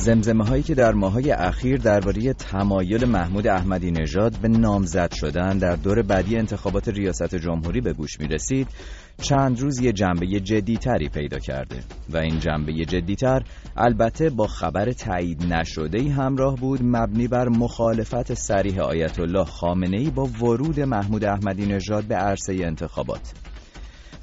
زمزمه هایی که در ماهای اخیر درباره تمایل محمود احمدی نژاد به نامزد شدن در دور بعدی انتخابات ریاست جمهوری به گوش می رسید چند روز یه جنبه جدی تری پیدا کرده و این جنبه جدی تر البته با خبر تایید نشده همراه بود مبنی بر مخالفت سریح آیت الله خامنه ای با ورود محمود احمدی نژاد به عرصه انتخابات.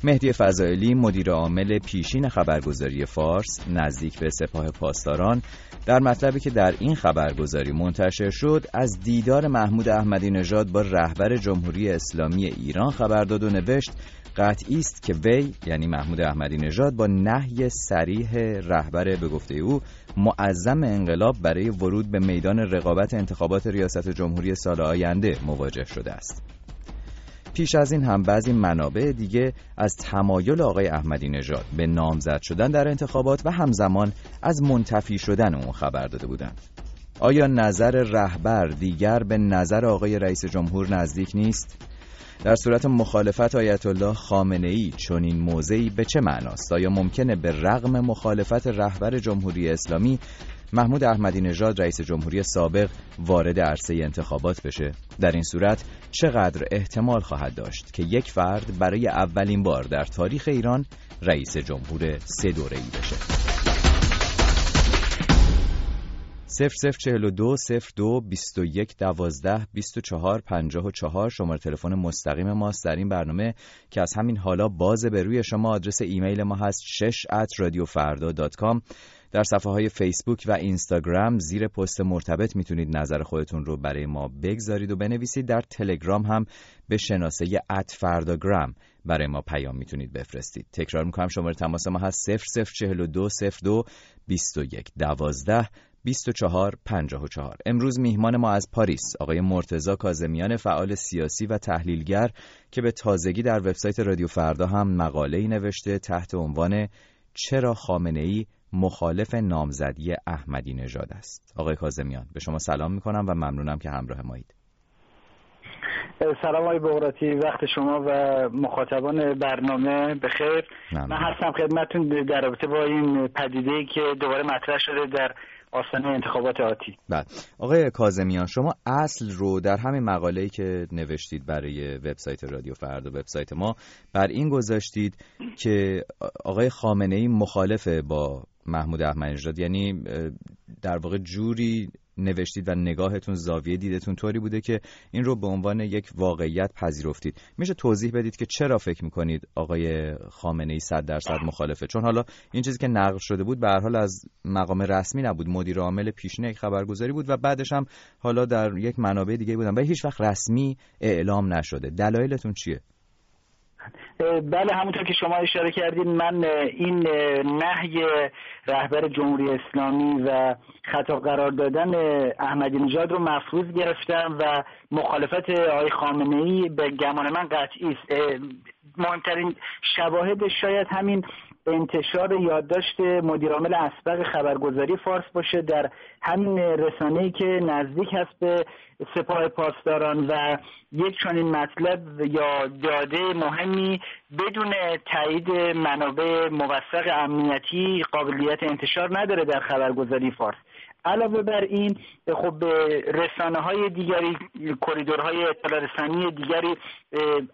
مهدی فضائلی مدیر عامل پیشین خبرگزاری فارس نزدیک به سپاه پاسداران در مطلبی که در این خبرگزاری منتشر شد از دیدار محمود احمدی نژاد با رهبر جمهوری اسلامی ایران خبر داد و نوشت قطعی است که وی یعنی محمود احمدی نژاد با نهی سریح رهبر به گفته او معظم انقلاب برای ورود به میدان رقابت انتخابات ریاست جمهوری سال آینده مواجه شده است. پیش از این هم بعضی منابع دیگه از تمایل آقای احمدی نژاد به نامزد شدن در انتخابات و همزمان از منتفی شدن اون خبر داده بودند. آیا نظر رهبر دیگر به نظر آقای رئیس جمهور نزدیک نیست؟ در صورت مخالفت آیت الله خامنه ای چون این موضعی به چه معناست؟ آیا ممکنه به رغم مخالفت رهبر جمهوری اسلامی محمود احمدی نژاد رئیس جمهوری سابق وارد عرصه انتخابات بشه در این صورت چقدر احتمال خواهد داشت که یک فرد برای اولین بار در تاریخ ایران رئیس جمهور سه دوره ای بشه. صفر صفر چهل و دو صفر دو بیست و یک دوازده بیست و چهار پنجاه و چهار. شماره تلفن مستقیم ماست. در این برنامه که از همین حالا باز به روی شما آدرس ایمیل ما هست شش ات در صفحه های فیسبوک و اینستاگرام زیر پست مرتبط می‌تونید نظر خودتون رو برای ما بگذارید و بنویسید. در تلگرام هم به شناسه ات فرداگرام برای ما پیام می‌تونید بفرستید. تکرار می‌کنم شماره تماس ما هست 0042 02 21 12 24 54 امروز میهمان ما از پاریس آقای مرتزا کازمیان فعال سیاسی و تحلیلگر که به تازگی در وبسایت رادیو فردا هم مقاله نوشته تحت عنوان چرا خامنه ای مخالف نامزدی احمدی نژاد است. آقای کازمیان به شما سلام می‌کنم و ممنونم که همراه مایید سلام آقای بغراتی وقت شما و مخاطبان برنامه بخیر. من هستم خدمتون در رابطه با این پدیده که دوباره مطرح شده در آستانه انتخابات آتی. بله. آقای کازمیان شما اصل رو در همین مقاله‌ای که نوشتید برای وبسایت رادیو فردا وبسایت ما بر این گذاشتید که آقای خامنه ای مخالف با محمود احمدی یعنی در واقع جوری نوشتید و نگاهتون زاویه دیدتون طوری بوده که این رو به عنوان یک واقعیت پذیرفتید. میشه توضیح بدید که چرا فکر می‌کنید آقای خامنه ای صد درصد مخالفه؟ چون حالا این چیزی که نقل شده بود به حال از مقام رسمی نبود. مدیر عامل پیشین یک خبرگزاری بود و بعدش هم حالا در یک منابع دیگه بودن و هیچ وقت رسمی اعلام نشده. دلایلتون چیه؟ بله همونطور که شما اشاره کردید من این نهی رهبر جمهوری اسلامی و خطا قرار دادن احمدی نژاد رو مفروض گرفتم و مخالفت آقای خامنه ای به گمان من قطعی است. مهمترین شواهد شاید همین انتشار یادداشت مدیرعامل اسبق خبرگزاری فارس باشه در همین رسانه‌ای که نزدیک هست به سپاه پاسداران و یک چنین مطلب یا داده مهمی بدون تایید منابع موثق امنیتی قابلیت انتشار نداره در خبرگزاری فارس. علاوه بر این خب رسانه های دیگری کریدورهای اطلاع رسانی دیگری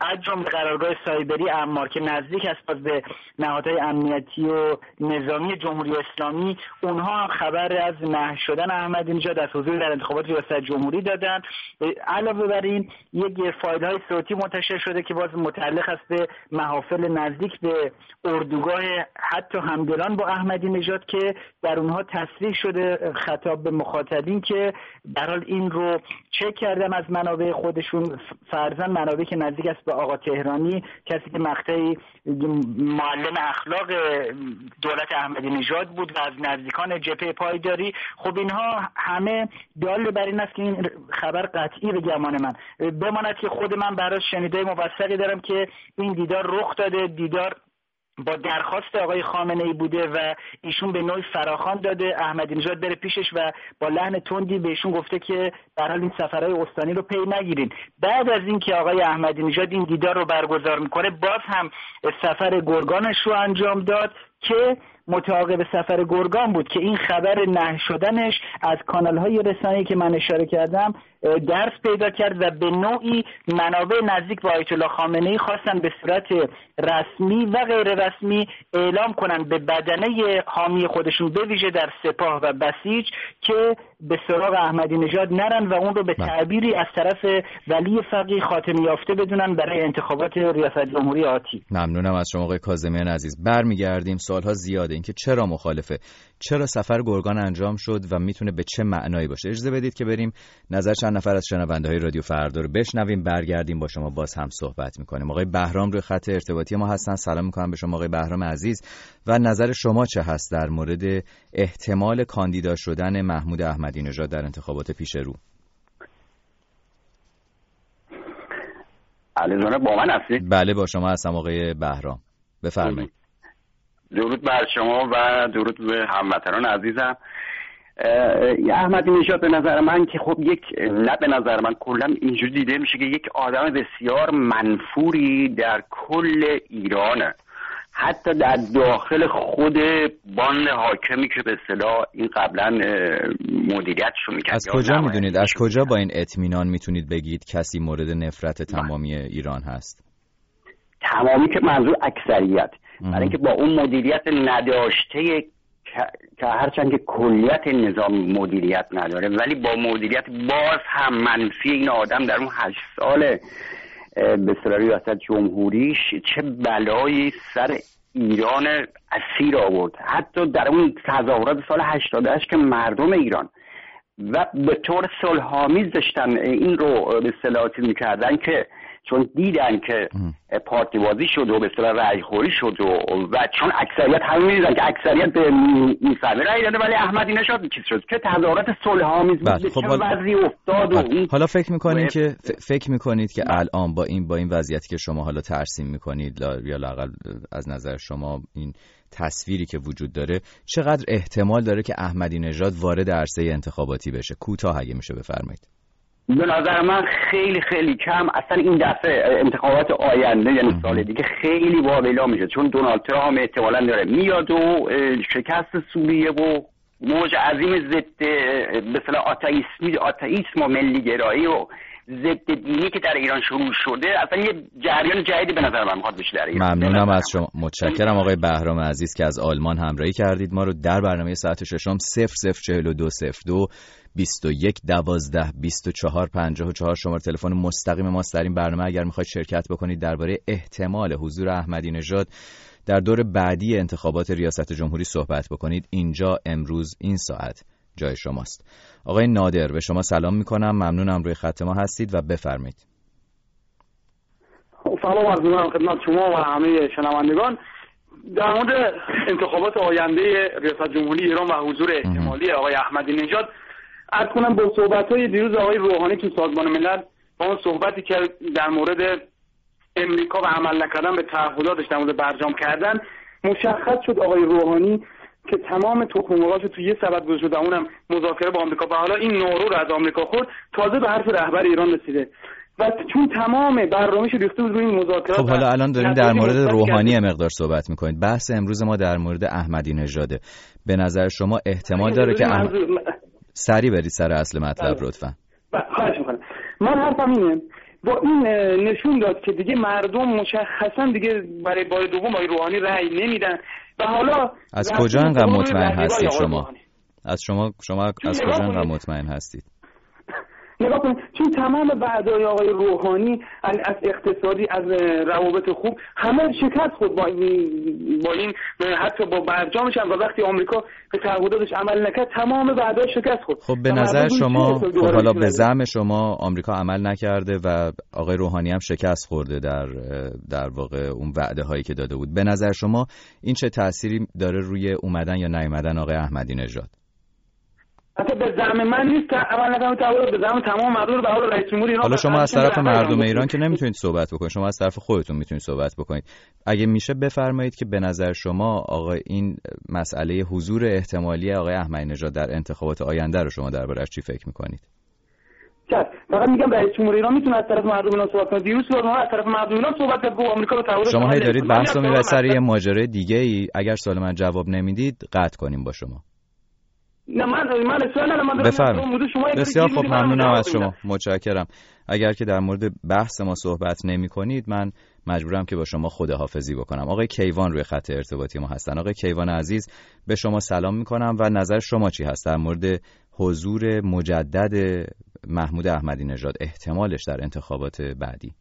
از جمله قرارگاه سایبری امار که نزدیک است به نهادهای امنیتی و نظامی جمهوری اسلامی اونها خبر از نه شدن احمدی نژاد از حضور در انتخابات ریاست جمهوری دادن. علاوه بر این یک فایل های صوتی منتشر شده که باز متعلق است به محافل نزدیک به اردوگاه حتی همدلان با احمدی نژاد که در اونها تصریح شده خطاب به مخاطبین که در حال این رو چک کردم از منابع خودشون. فرزن منابع که نزدیک است به آقا تهرانی کسی که مقطعی معلم اخلاق دولت احمدی نژاد بود و از نزدیکان جبهه پایداری. خب اینها همه دال بر این است که این خبر قطعی به گمان من. بماند که خود من براش شنیده موثقی دارم که این دیدار رخ داده. دیدار با درخواست آقای خامنه ای بوده و ایشون به نوعی فراخان داده. احمدی نژاد بره پیشش و با لحن تندی بهشون گفته که در حال این سفرهای استانی رو پی نگیرین. بعد از اینکه آقای احمدی نژاد این دیدار رو برگزار می‌کنه باز هم سفر گرگانش رو انجام داد. که متعاقب سفر گرگان بود که این خبر نه شدنش از کانال های رسانه‌ای که من اشاره کردم درس پیدا کرد و به نوعی منابع نزدیک با آیت الله خامنه ای خواستن به صورت رسمی و غیر رسمی اعلام کنند به بدنه حامی خودشون به ویژه در سپاه و بسیج که به سراغ احمدی نژاد نرن و اون رو به بله. تعبیری از طرف ولی فقی خاتم یافته بدونن برای انتخابات ریاست جمهوری آتی. ممنونم از شما آقای کاظمیان عزیز. برمیگردیم. سالها زیاده. اینکه چرا مخالفه؟ چرا سفر گرگان انجام شد و می‌تونه به چه معنایی باشه؟ اجازه بدید که بریم نظر چند نفر از شنونده های رادیو فردا رو بشنویم. برگردیم با شما باز هم صحبت می‌کنیم. آقای بهرام روی خط ارتباطی ما هستن. سلام می‌کنم به شما آقای بهرام عزیز. و نظر شما چه هست در مورد احتمال کاندیدا شدن محمود احمدی نژاد در انتخابات پیش رو. علی با من هستید بله با شما هستم آقای بهرام. بفرمایید. درود بر شما و درود به هموطنان عزیزم. احمدی نژاد به نظر من که خب یک نه به نظر من کلا اینجوری دیده میشه که یک آدم بسیار منفوری در کل ایرانه. حتی در داخل خود بان حاکمی که به اصطلاح این قبلا مدیریتشو می‌کرد. از کجا می‌دونید؟ از کجا با این اطمینان می‌تونید بگید کسی مورد نفرت تمامی ایران هست؟ تمامی که منظور اکثریت. برای اینکه با اون مدیریت نداشته که هرچند که کلیت نظام مدیریت نداره ولی با مدیریت باز هم منفی این آدم در اون هشت سال به ریاست جمهوریش چه بلایی سر ایران اسیر آورد. حتی در اون تظاهرات سال 88 که مردم ایران و به طور صلحآمیز داشتن این رو به اصطلاح می‌کردن که چون دیدن که پارتی بازی شد و به اصطلاح رأی خوری شد و, و چون اکثریت همین می‌دیدن که اکثریت به می‌فهمه رأی داده ولی احمدی نشاد چیز شد که تظاهرات صلح آمیز بود بله، خب چه وضعی افتاد و بله. حالا فکر می‌کنید که فکر می‌کنید که بله. الان با این با این وضعیتی که شما حالا ترسیم می‌کنید یا لاقل از نظر شما این تصویری که وجود داره چقدر احتمال داره که احمدی نژاد وارد عرصه انتخاباتی بشه کوتاه اگه میشه بفرمایید به نظر من خیلی خیلی کم. اصلا این دفعه انتخابات آینده یعنی سال دیگه خیلی واویلا میشه. چون دونالد ترامپ احتمالا داره میاد و شکست سوریه و موج عظیم ضد مثلا آتئیسم آتئیسم و ملی گرایی و ضد دینی که در ایران شروع شده اصلا یه جریان جدیدی به نظر من می‌خواد بشه در ایران. ممنونم از شما. متشکرم آقای بهرام عزیز که از آلمان همراهی کردید. ما رو در برنامه ساعت ششم 004202 21 12 24 54 شماره تلفن مستقیم ماست. در این برنامه اگر می‌خواید شرکت بکنید درباره احتمال حضور احمدی نژاد در دور بعدی انتخابات ریاست جمهوری صحبت بکنید. اینجا امروز این ساعت جای شماست. آقای نادر به شما سلام می‌کنم. ممنونم روی خط ما هستید و بفرمایید. خب، سلام عرض می‌کنم خدمت شما و همه شنوندگان. در مورد انتخابات آینده ریاست جمهوری ایران و حضور احتمالی آقای احمدی نژاد از کنم با صحبت های دیروز آقای روحانی تو سازمان ملل با اون صحبتی که در مورد امریکا و عمل نکردن به تعهداتش در مورد برجام کردن مشخص شد آقای روحانی که تمام تخم تو یه سبد گذاشته اونم مذاکره با آمریکا. و حالا این نورو رو از آمریکا خورد تازه به حرف رهبر ایران رسیده. و چون تمام برنامه‌ش ریخته بود روی این مذاکرات خب حالا الان داریم در مورد روحانی مقدار صحبت می‌کنید. بحث امروز ما در مورد احمدی نژاده به نظر شما احتمال داره که احمد... سری برید سر اصل مطلب بله. لطفا. بله، خواهش می‌کنم. من حرفم اینه با این نشون داد که دیگه مردم مشخصا دیگه برای بار دوم آقای روحانی رأی نمیدن. و حالا از کجا انقدر مطمئن هستید شما؟ از شما شما از کجا انقدر مطمئن هستید؟ نگاه کنید چون تمام وعدای آقای روحانی از اقتصادی از روابط خوب همه شکست خود با این با این حتی با برجامش هم و وقتی آمریکا به تعهداتش عمل نکرد تمام وعدای شکست خود خب به نظر شما خب حالا به زعم شما آمریکا عمل نکرده و آقای روحانی هم شکست خورده در در واقع اون وعده هایی که داده بود. به نظر شما این چه تأثیری داره روی اومدن یا نیومدن آقای احمدی نژاد؟ حتی به زعم من نیست که اول نفر به زعم تمام مردم به حال رئیس جمهور حالا شما از طرف مردم ایران که نمی‌تونید صحبت بکنید. شما از طرف خودتون می‌تونید صحبت بکنید. اگه میشه بفرمایید که به نظر شما آقا این مسئله حضور احتمالی آقای احمدی نژاد در انتخابات آینده رو شما دربارش چی فکر می‌کنید؟ فقط میگم رئیس جمهور ایران می‌تونه از طرف مردم ایران صحبت کنه. دیروز از طرف مردم ایران صحبت کرد. آمریکا به شما هی دارید بحث رو سر یه ماجرای دیگه ای اگر سوال من جواب نمی‌دید قطع کنیم با شما. نه من من من بسیار خب ممنونم از شما. متشکرم. اگر که در مورد بحث ما صحبت نمی کنید من مجبورم که با شما خداحافظی بکنم. آقای کیوان روی خط ارتباطی ما هستن. آقای کیوان عزیز به شما سلام می‌کنم و نظر شما چی هست در مورد حضور مجدد محمود احمدی نژاد؟ احتمالش در انتخابات بعدی.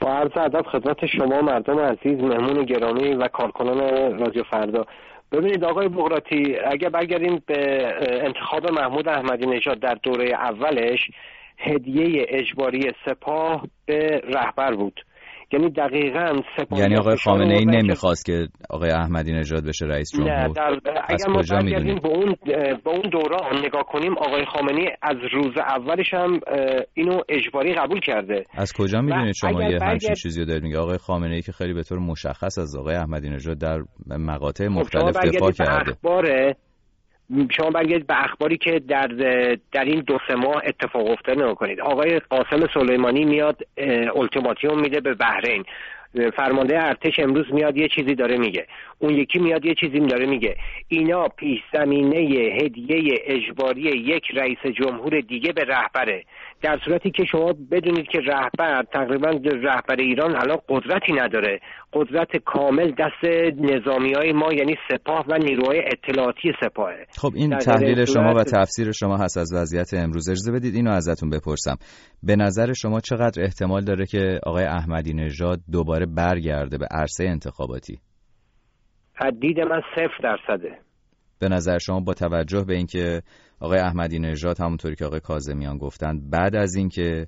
با عرض ادب خدمت شما مردم عزیز مهمون گرامی و کارکنان رادیو فردا. ببینید آقای بغراتی اگر برگردیم به انتخاب محمود احمدی نژاد در دوره اولش هدیه اجباری سپاه به رهبر بود. یعنی دقیقا یعنی آقای خامنه ای نمی‌خواست که آقای احمدی نژاد بشه رئیس جمهور. نه در اگر ما برگردیم به اون به اون دوران نگاه کنیم آقای خامنه از روز اولش هم اینو اجباری قبول کرده. از کجا می‌دونید شما یه همچین چیزی رو دارید میگه آقای خامنه ای که خیلی به طور مشخص از آقای احمدی نژاد در مقاطع خب، مختلف دفاع کرده. شما برگردید به اخباری که در در این دو سه ماه اتفاق افتاده نکنید آقای قاسم سلیمانی میاد التیماتیوم میده به بحرین. فرمانده ارتش امروز میاد یه چیزی داره میگه. اون یکی میاد یه چیزی داره میگه. اینا پیش زمینه هدیه اجباری یک رئیس جمهور دیگه به رهبره. در صورتی که شما بدونید که رهبر تقریبا رهبر ایران الان قدرتی نداره. قدرت کامل دست نظامی های ما یعنی سپاه و نیروهای اطلاعاتی سپاهه. خب این تحلیل شما و تفسیر شما هست از وضعیت امروز. اجازه بدید اینو ازتون بپرسم. به نظر شما چقدر احتمال داره که آقای احمدی نژاد دوباره برگرده به عرصه انتخاباتی؟ دید من صفر درصده. به نظر شما با توجه به اینکه آقای احمدی نژاد همونطوری که آقای کاظمیان گفتند بعد از اینکه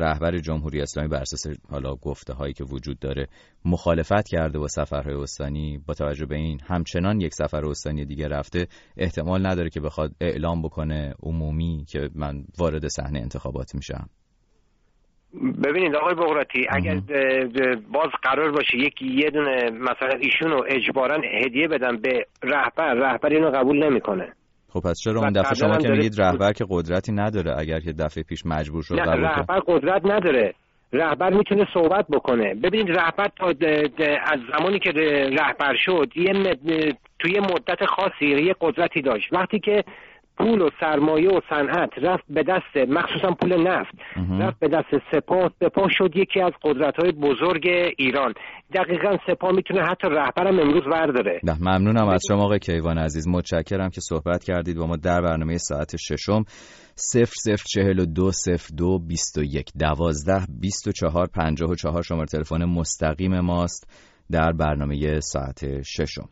رهبر جمهوری اسلامی بر اساس حالا گفته هایی که وجود داره مخالفت کرده با سفرهای استانی با توجه به این همچنان یک سفر استانی دیگه رفته احتمال نداره که بخواد اعلام بکنه عمومی که من وارد صحنه انتخابات میشم. ببینید آقای بغراتی اگر باز قرار باشه یکی یه دونه مثلا ایشونو اجبارا هدیه بدن به رهبر رهبر اینو قبول نمی‌کنه. خب پس چرا اون دفعه شما که میگید رهبر که قدرتی نداره اگر که دفعه پیش مجبور شد قبول رهبر قدرت نداره. رهبر می‌تونه صحبت بکنه. ببینید رهبر تا از زمانی که رهبر شد یه توی مدت خاصی یه قدرتی داشت. وقتی که پول و سرمایه و صنعت رفت به دست مخصوصا پول نفت رفت به دست سپاه. سپاه شد یکی از قدرت های بزرگ ایران. دقیقا سپاه می‌تونه حتی رهبرم امروز برداره نه ممنونم از شما آقای کیوان عزیز. متشکرم که صحبت کردید با ما در برنامه ساعت ششم. صفر صفر چهل و دو صفر دو بیست و یک دوازده بیست و چهار پنجاه و چهار شماره تلفن مستقیم ماست در برنامه ساعت ششم.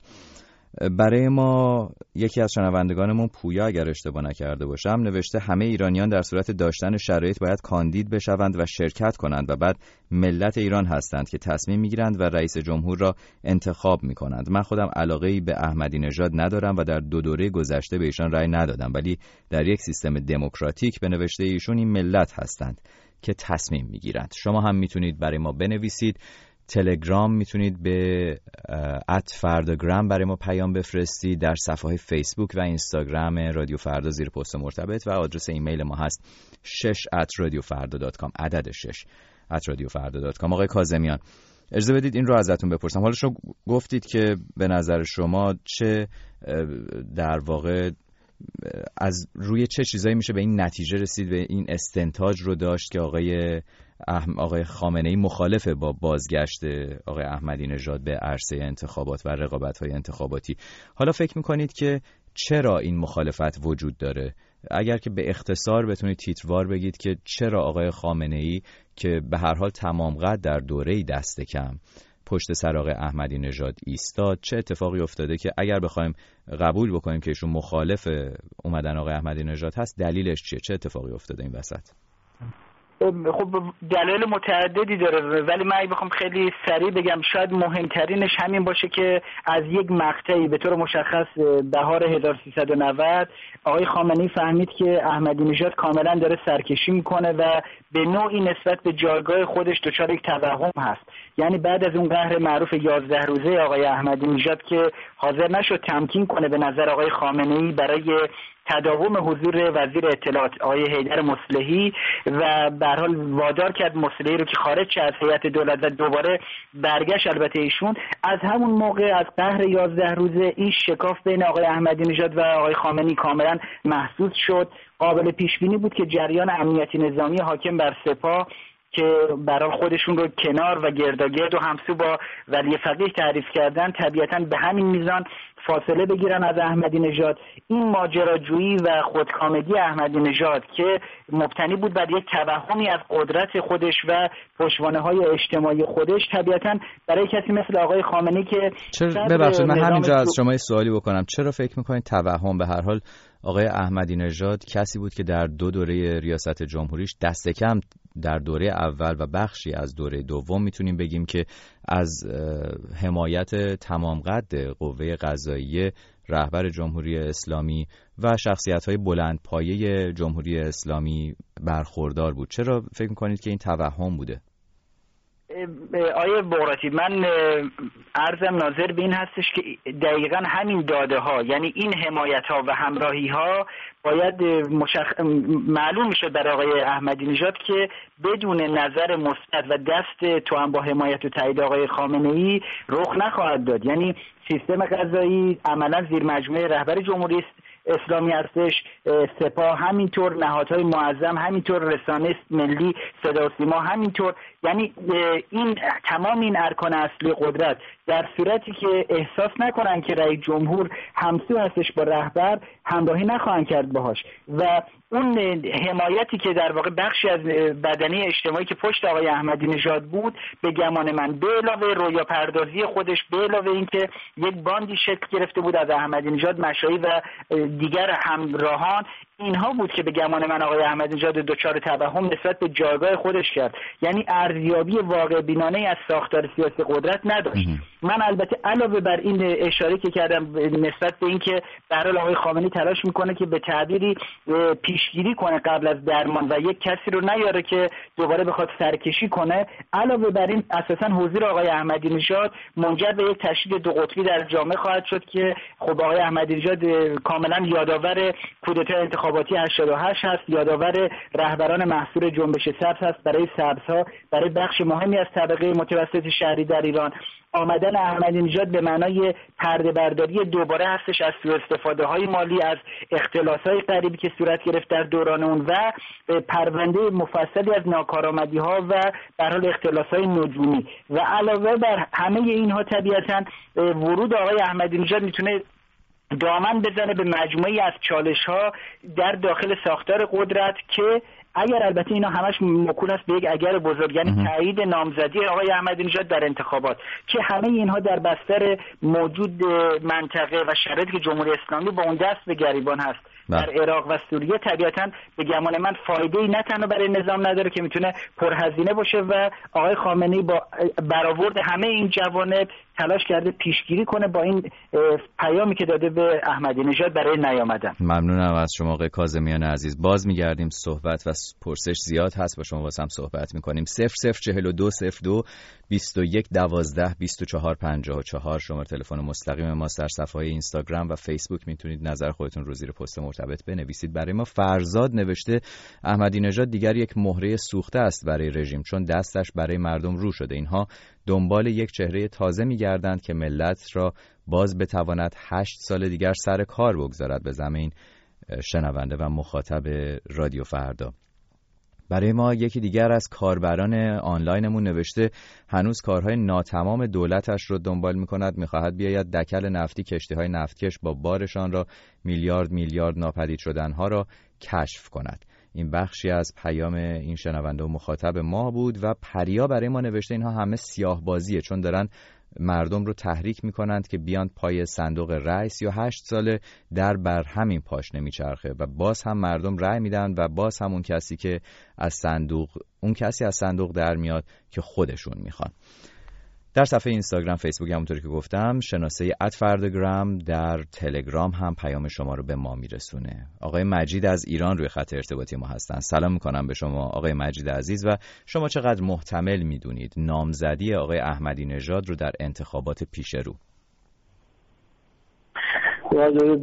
برای ما یکی از شنوندگانمون پویا اگر اشتباه نکرده باشم نوشته همه ایرانیان در صورت داشتن شرایط باید کاندید بشوند و شرکت کنند و بعد ملت ایران هستند که تصمیم می‌گیرند و رئیس جمهور را انتخاب می کنند من خودم علاقه ای به احمدی نژاد ندارم و در دو دوره گذشته به ایشان رأی ندادم ولی در یک سیستم دموکراتیک به نوشته ایشون این ملت هستند که تصمیم می‌گیرند. شما هم می‌تونید برای ما بنویسید. تلگرام می‌تونید به ات فرداگرام برای ما پیام بفرستید در صفحه فیسبوک و اینستاگرام رادیو فردا زیر پست مرتبط و آدرس ایمیل ما هست 6 at radiofarda.com عدد 6 at radiofarda.com آقای کازمیان اجازه بدید این رو ازتون بپرسم. حالا شما گفتید که به نظر شما چه در واقع از روی چه چیزایی میشه به این نتیجه رسید؟ به این استنتاج رو داشت که آقای آقای خامنه ای مخالف با بازگشت آقای احمدی نژاد به عرصه انتخابات و رقابت های انتخاباتی. حالا فکر می‌کنید که چرا این مخالفت وجود داره؟ اگر که به اختصار بتونید تیتروار بگید که چرا آقای خامنه ای که به هر حال تمام قد در دوره دست کم پشت سر آقای احمدی نژاد ایستاد چه اتفاقی افتاده که اگر بخوایم قبول بکنیم که ایشون مخالف اومدن آقای احمدی نژاد هست دلیلش چیه؟ چه اتفاقی افتاده این وسط؟ خب دلایل متعددی داره ولی من بخوام خیلی سریع بگم شاید مهمترینش همین باشه که از یک مقطعی به طور مشخص بهار 1390 آقای خامنه‌ای فهمید که احمدی نژاد کاملا داره سرکشی می‌کنه و به نوعی نسبت به جایگاه خودش دچار یک توهم هست. یعنی بعد از اون قهر معروف 11 روزه آقای احمدی نژاد که حاضر نشد تمکین کنه به نظر آقای خامنه ای برای تداوم حضور وزیر اطلاعات آقای حیدر مصلحی و به حال وادار کرد مصلحی رو که خارج از هیئت دولت و دوباره برگشت. البته ایشون از همون موقع از قهر یازده روزه این شکاف بین آقای احمدی نژاد و آقای خامنی کاملا محسوس شد. قابل پیش بینی بود که جریان امنیتی نظامی حاکم بر سپاه که برای خودشون رو کنار و گرداگرد و همسو با ولی فقیه تعریف کردن طبیعتا به همین میزان فاصله بگیرن از احمدی نژاد. این ماجراجویی و خودکامگی احمدی نژاد که مبتنی بود بر یک توهمی از قدرت خودش و پشوانه های اجتماعی خودش طبیعتا برای کسی مثل آقای خامنه‌ای که چرا ببخشید من همینجا از شما سوالی بکنم. چرا فکر می‌کنید توهم به هر حال آقای احمدی نژاد کسی بود که در دو دوره ریاست جمهوریش دست کم در دوره اول و بخشی از دوره دوم می‌تونیم بگیم که از حمایت تمام قد قوه قضایی رهبر جمهوری اسلامی و شخصیت های بلند پایه جمهوری اسلامی برخوردار بود چرا فکر می‌کنید که این توهم بوده؟ آیه بغراتی من ارزم ناظر به این هستش که دقیقا همین داده ها یعنی این حمایت ها و همراهی ها باید مشخ... معلوم می‌شد در آقای احمدی نژاد که بدون نظر مثبت و دست تو هم با حمایت و تایید آقای خامنه ای رخ نخواهد داد. یعنی سیستم غذایی عملا زیر مجموعه رهبر جمهوری اسلامی هستش سپاه همینطور نهادهای معظم همینطور رسانه ملی صدا سیما همینطور. یعنی این تمام این ارکان اصلی قدرت در صورتی که احساس نکنن که رئیس جمهور همسو هستش با رهبر همراهی نخواهند کرد باهاش. و اون حمایتی که در واقع بخشی از بدنه اجتماعی که پشت آقای احمدی نژاد بود به گمان من به علاوه رویا پردازی خودش به علاوه اینکه یک باندی شکل گرفته بود از احمدی نژاد مشایی و دیگر همراهان اینها بود که به گمان من آقای احمدی نژاد دچار توهم نسبت به جایگاه خودش کرد. یعنی ارزیابی واقع بینانه از ساختار سیاسی قدرت نداشت. من البته علاوه بر این اشاره که کردم نسبت به اینکه در آقای خامنه‌ای تلاش می‌کنه که به تعبیری پیشگیری کنه قبل از درمان و یک کسی رو نیاره که دوباره بخواد سرکشی کنه. علاوه بر این اساسا حضور آقای احمدی نژاد منجر به یک تشدید دو قطبی در جامعه خواهد شد که خب آقای احمدی نژاد کاملا یادآور کودتا انتخاباتی 88 هست. یادآور رهبران محصول جنبش سبز هست. برای سبزها برای بخش مهمی از طبقه متوسط شهری در ایران. آمدن احمدی نژاد به معنای پرده برداری دوباره هستش از سوء استفاده های مالی از اختلاس های قریبی که صورت گرفت در دوران اون و پرونده مفصلی از ناکارآمدی ها و در حال اختلاس های نجومی. و علاوه بر همه اینها طبیعتا ورود آقای احمدی نژاد می‌تونه دامن بزنه به مجموعی از چالش ها در داخل ساختار قدرت که اگر البته اینا همش مکول است به یک اگر بزرگ یعنی تایید نامزدی آقای احمدی نژاد در انتخابات که همه اینها در بستر موجود منطقه و شرایطی که جمهوری اسلامی با اون دست به گریبان هست بله. در عراق و سوریه طبیعتا به گمان من فایده ای نه تنها برای نظام نداره که می‌تونه پرهزینه باشه و آقای خامنه ای با برآورد همه این جوانب تلاش کرده پیشگیری کنه با این پیامی که داده به احمدی نژاد برای نیامدن. ممنونم از شما آقای کاظمیان عزیز. باز میگردیم صحبت و پرسش زیاد هست. با شما واسه هم صحبت می‌کنیم. 0042 02 21 12 24 54 شماره تلفن مستقیم ما در صفحه اینستاگرام و فیسبوک. می‌تونید نظر خودتون رو زیر پست مرتبط بنویسید. برای ما فرزاد نوشته احمدی نژاد دیگر یک مهره سوخته است برای رژیم چون دستش برای مردم رو شده. اینها دنبال یک چهره تازه میگردند که ملت را باز بتواند هشت سال دیگر سر کار بگذارد به زمین شنونده و مخاطب رادیو فردا. برای ما یکی دیگر از کاربران آنلاینمون نوشته هنوز کارهای ناتمام دولتش رو دنبال می‌کند می‌خواهد بیاید دکل نفتی کشتی های نفتکش با بارشان را میلیارد میلیارد ناپدید شدنها را کشف کند. این بخشی از پیام این شنونده و مخاطب ما بود و پریا برای ما نوشته اینها همه سیاه بازیه چون دارن مردم رو تحریک می‌کنند که بیان پای صندوق یا هشت ساله در بر همین پاش نمیچرخه و باز هم مردم رأی میدن و باز هم اون کسی که از صندوق اون کسی از صندوق در میاد که خودشون می‌خوان. در صفحه اینستاگرام فیسبوک همونطوری که گفتم شناسه ات فردگرام در تلگرام هم پیام شما رو به ما میرسونه. آقای مجید از ایران روی خط ارتباطی ما هستن. سلام می‌کنم به شما آقای مجید عزیز و شما چقدر محتمل می‌دونید نامزدی آقای احمدی نژاد رو در انتخابات پیش رو.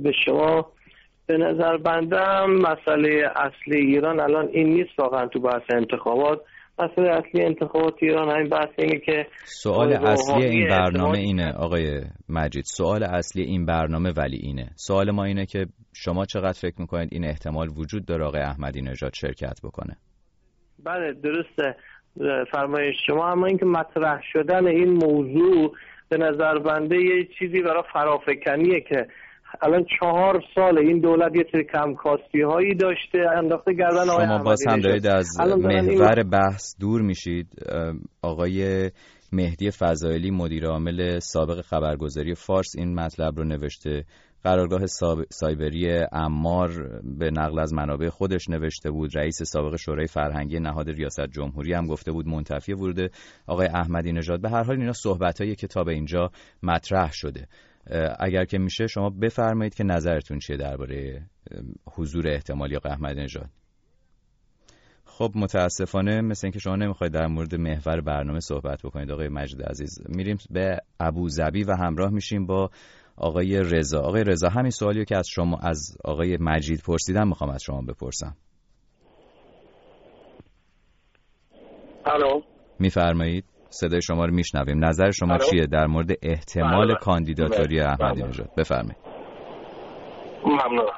به شما. به نظر بندم مسئله اصلی ایران الان این نیست واقعا تو بحث انتخابات. مسئله اصلی انتخابات ایران همین بحث اینه که سوال اصلی این برنامه اینه آقای مجید. سوال اصلی این برنامه ولی اینه. سوال ما اینه که شما چقدر فکر می‌کنید این احتمال وجود داره آقای احمدی نژاد شرکت بکنه؟ بله درسته. فرمایش شما. اما اینکه مطرح شدن این موضوع به نظر بنده یه چیزی برای فرافکنیه که الان چهار سال این دولت یه سری کمکاستی هایی داشته انداخته گردن آقای شما باز هم دارید از محور بحث دور میشید. آقای مهدی فضایلی مدیر عامل سابق خبرگزاری فارس این مطلب رو نوشته. قرارگاه سایبری امار به نقل از منابع خودش نوشته بود. رئیس سابق شورای فرهنگی نهاد ریاست جمهوری هم گفته بود منتفی ورود آقای احمدی نژاد. به هر حال اینا صحبت های کتاب اینجا مطرح شده. اگر که میشه شما بفرمایید که نظرتون چیه درباره حضور احتمالی آقای احمدی نژاد خب متاسفانه مثل اینکه شما نمی‌خواید در مورد محور برنامه صحبت بکنید آقای مجید عزیز میریم به ابوظبی و همراه میشیم با آقای رضا. آقای رضا همین سوالی که از شما از آقای مجید پرسیدم می‌خوام از شما بپرسم. الو. میفرمایید. صدای شما رو میشنویم. نظر شما چیه؟ در مورد احتمال بله. کاندیداتوری بله. احمدی نژاد. بفرمایید. ممنون.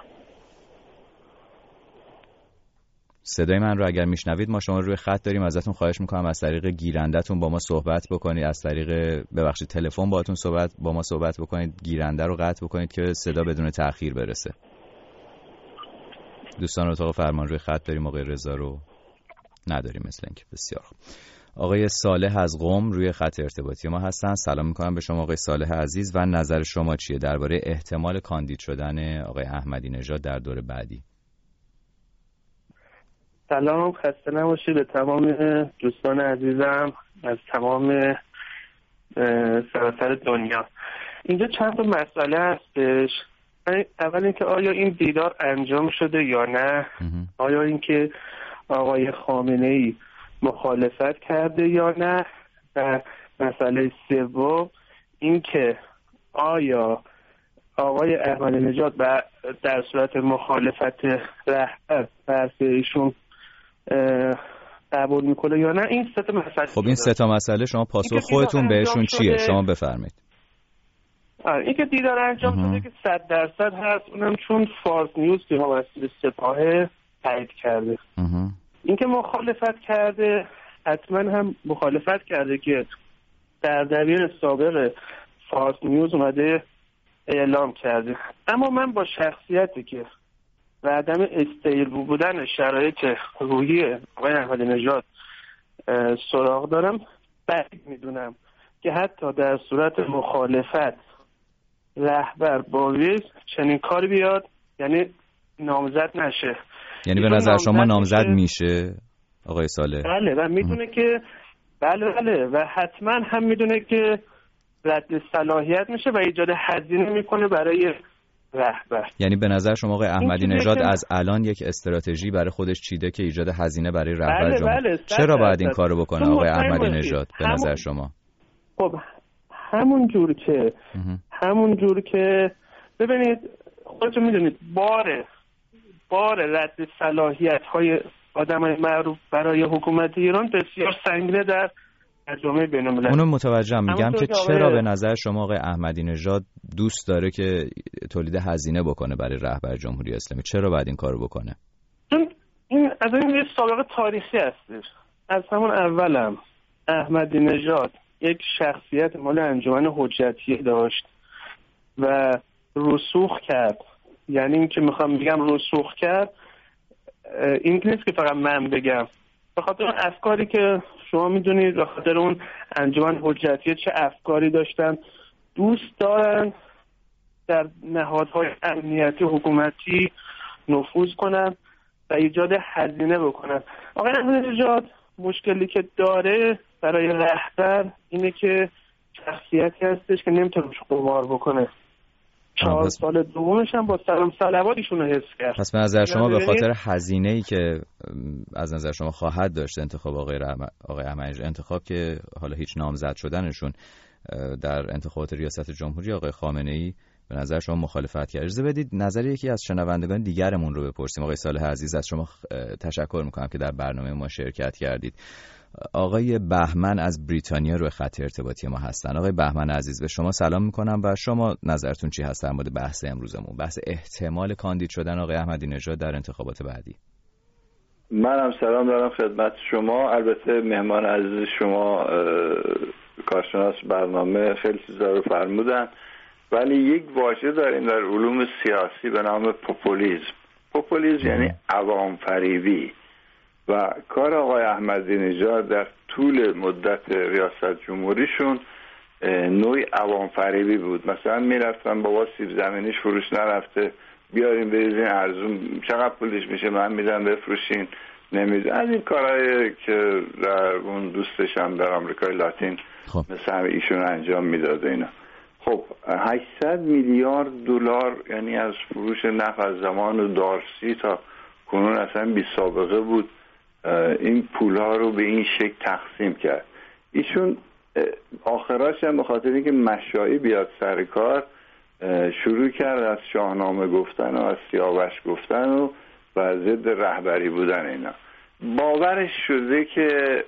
صدای من رو اگر میشنوید ما شما روی خط داریم. ازتون خواهش می‌کنم از طریق گیرندهتون با ما صحبت بکنید. از طریق ببخشید تلفن باهاتون صحبت با ما صحبت بکنید. گیرنده رو قطع بکنید که صدا بدون تاخیر برسه. دوستان اتاق فرمان روی خط داریم. آقای رضا رو نداریم مثل اینکه. بسیار خوب. آقای صالح از قم روی خط ارتباطی ما هستن. سلام می‌کنم به شما آقای صالح عزیز و نظر شما چیه درباره احتمال کاندید شدن آقای احمدی نژاد در دور بعدی؟ سلام خسته نباشید. به تمام دوستان عزیزم از تمام سراسر دنیا. اینجا چند تا مسئله هستش. اول اینکه آیا این دیدار انجام شده یا نه؟ آیا اینکه آقای خامنه ای مخالفت کرده یا نه و مسئله سوم اینکه آیا آقای احمد نژاد در صورت مخالفت رهبر بر ایشون قبول می‌کنه یا نه این سه مسئله خب این سه تا مسئله شما پاسخ خودتون بهشون چیه؟ شما بفرمایید. آره این که دیدار انجام شده که صد درصد هست اونم چون فارس نیوز که وسیله سپاه تایید کرده. اینکه مخالفت کرده حتما هم مخالفت کرده که در دبیر سابق فارس نیوز اومده اعلام کرده. اما من با شخصیتی که و عدم استیل بودن شرایط روحی آقای احمدی نژاد سراغ دارم بعید می‌دونم که حتی در صورت مخالفت رهبر با چنین کاری بیاد یعنی نامزد نشه. یعنی به نظر شما نامزد میشه. آقای ساله؟ بله و می‌دونه که بله بله و حتما هم می‌دونه که رد صلاحیت میشه و ایجاد هزینه می‌کنه برای رهبر. یعنی به نظر شما آقای احمدی نژاد از الان یک استراتژی برای خودش چیده که ایجاد هزینه برای رهبر بله بله چرا باید این کارو بکنه آقای احمدی نژاد به نظر شما؟ خب همون جور که همون جور که ببینید خودتون می‌دونید بار بار رد صلاحیت های آدم معروف برای حکومت ایران بسیار سنگینه در جامعه بین اونو متوجهم میگم که چرا به نظر شما آقای احمدی نژاد دوست داره که تولید هزینه بکنه برای رهبر جمهوری اسلامی؟ چرا باید این کارو بکنه؟ این از این یه سابقه تاریخی هستش. از همون اولم احمدی نژاد یک شخصیت مال انجمن حجتی داشت و رسوخ کرد. یعنی اینکه می‌خوام بگم رسوخ کرد این نیست که فقط من بگم. به خاطر افکاری که شما می‌دونید به خاطر اون انجمن حجتیه چه افکاری داشتن دوست دارن در نهادهای امنیتی حکومتی نفوذ کنن و ایجاد هزینه بکنن. آقای نژاد مشکلی که داره برای رهبر اینه که شخصیتی هستش که نمی‌تونه قمار بکنه. چهار سال دومش هم با سلام سلوات ایشون حس کرد. پس به نظر شما به خاطر هزینه ای که از نظر شما خواهد داشت انتخاب آقای آقای احمدی انتخاب که حالا هیچ نامزد شدنشون در انتخابات ریاست جمهوری آقای خامنه ای به نظر شما مخالفت کرد. اجازه بدید نظر یکی از شنوندگان دیگرمون رو بپرسیم. آقای صالح عزیز از شما تشکر می‌کنم که در برنامه ما شرکت کردید. آقای بهمن از بریتانیا روی خط ارتباطی ما هستن. آقای بهمن عزیز به شما سلام می‌کنم و شما نظرتون چی هست در مورد بحث امروزمون؟ بحث احتمال کاندید شدن آقای احمدی نژاد در انتخابات بعدی. منم سلام دارم خدمت شما. البته مهمان عزیز شما کارشناس برنامه خیلی چیزا رو فرمودن. ولی یک واژه داریم در علوم سیاسی به نام پوپولیزم. پوپولیزم یعنی عوام فریبی و کار آقای احمدی نژاد در طول مدت ریاست جمهوریشون نوعی عوام فریبی بود. مثلا می‌رفتن بابا سیب زمینیش فروش نرفته بیاریم بریزین ارزون چقدر پولش میشه؟ من میدم بفروشین. نمیده از این کارهایی که در اون دوستش هم در آمریکای لاتین خب. مثل ایشون انجام می‌داده اینا. خب 800 میلیارد دلار یعنی از فروش نفت از زمان دارسی تا کنون اصلا بی سابقه بود. این پول ها رو به این شکل تقسیم کرد. ایشون آخراش هم به اینکه مشایی بیاد سر کار شروع کرد از شاهنامه گفتن و از سیاوش گفتن و و ضد رهبری بودن اینا. باورش شده که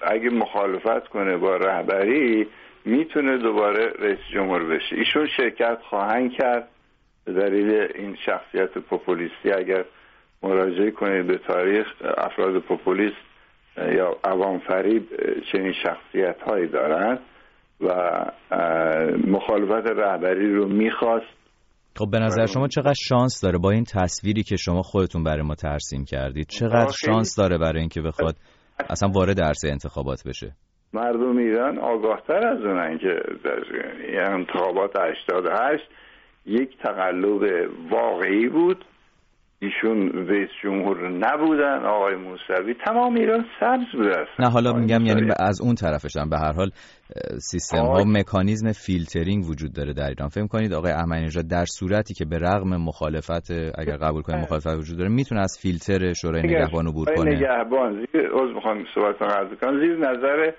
اگه مخالفت کنه با رهبری می‌تونه دوباره رئیس جمهور بشه. ایشون شرکت خواهند کرد به دلیل این شخصیت پوپولیستی. اگر مراجعه کنید به تاریخ افراد پوپولیست یا عوام فریب چنین شخصیت هایی دارند و مخالفت رهبری رو می‌خواست. خب به نظر شما چقدر شانس داره با این تصویری که شما خودتون برای ما ترسیم کردید؟ چقدر شانس داره برای اینکه بخواد اصلا وارد عرصه انتخابات بشه؟ مردم ایران آگاهتر از اونن که در انتخابات 88 یک تقلب واقعی بود. ایشون رئیس جمهور نبودن آقای موسوی تمام ایران سبز بود نه حالا میگم یعنی از اون طرفشم به هر حال سیستم ها مکانیزم فیلترینگ وجود داره در ایران. فکر کنید آقای احمدی نژاد در صورتی که به رغم مخالفت اگر قبول کنید مخالفت وجود داره می‌تونه از فیلتر شورای نگهبان عبور کنه؟ نگهبان زیر عذر می‌خوام صحبت کنم زیر نظر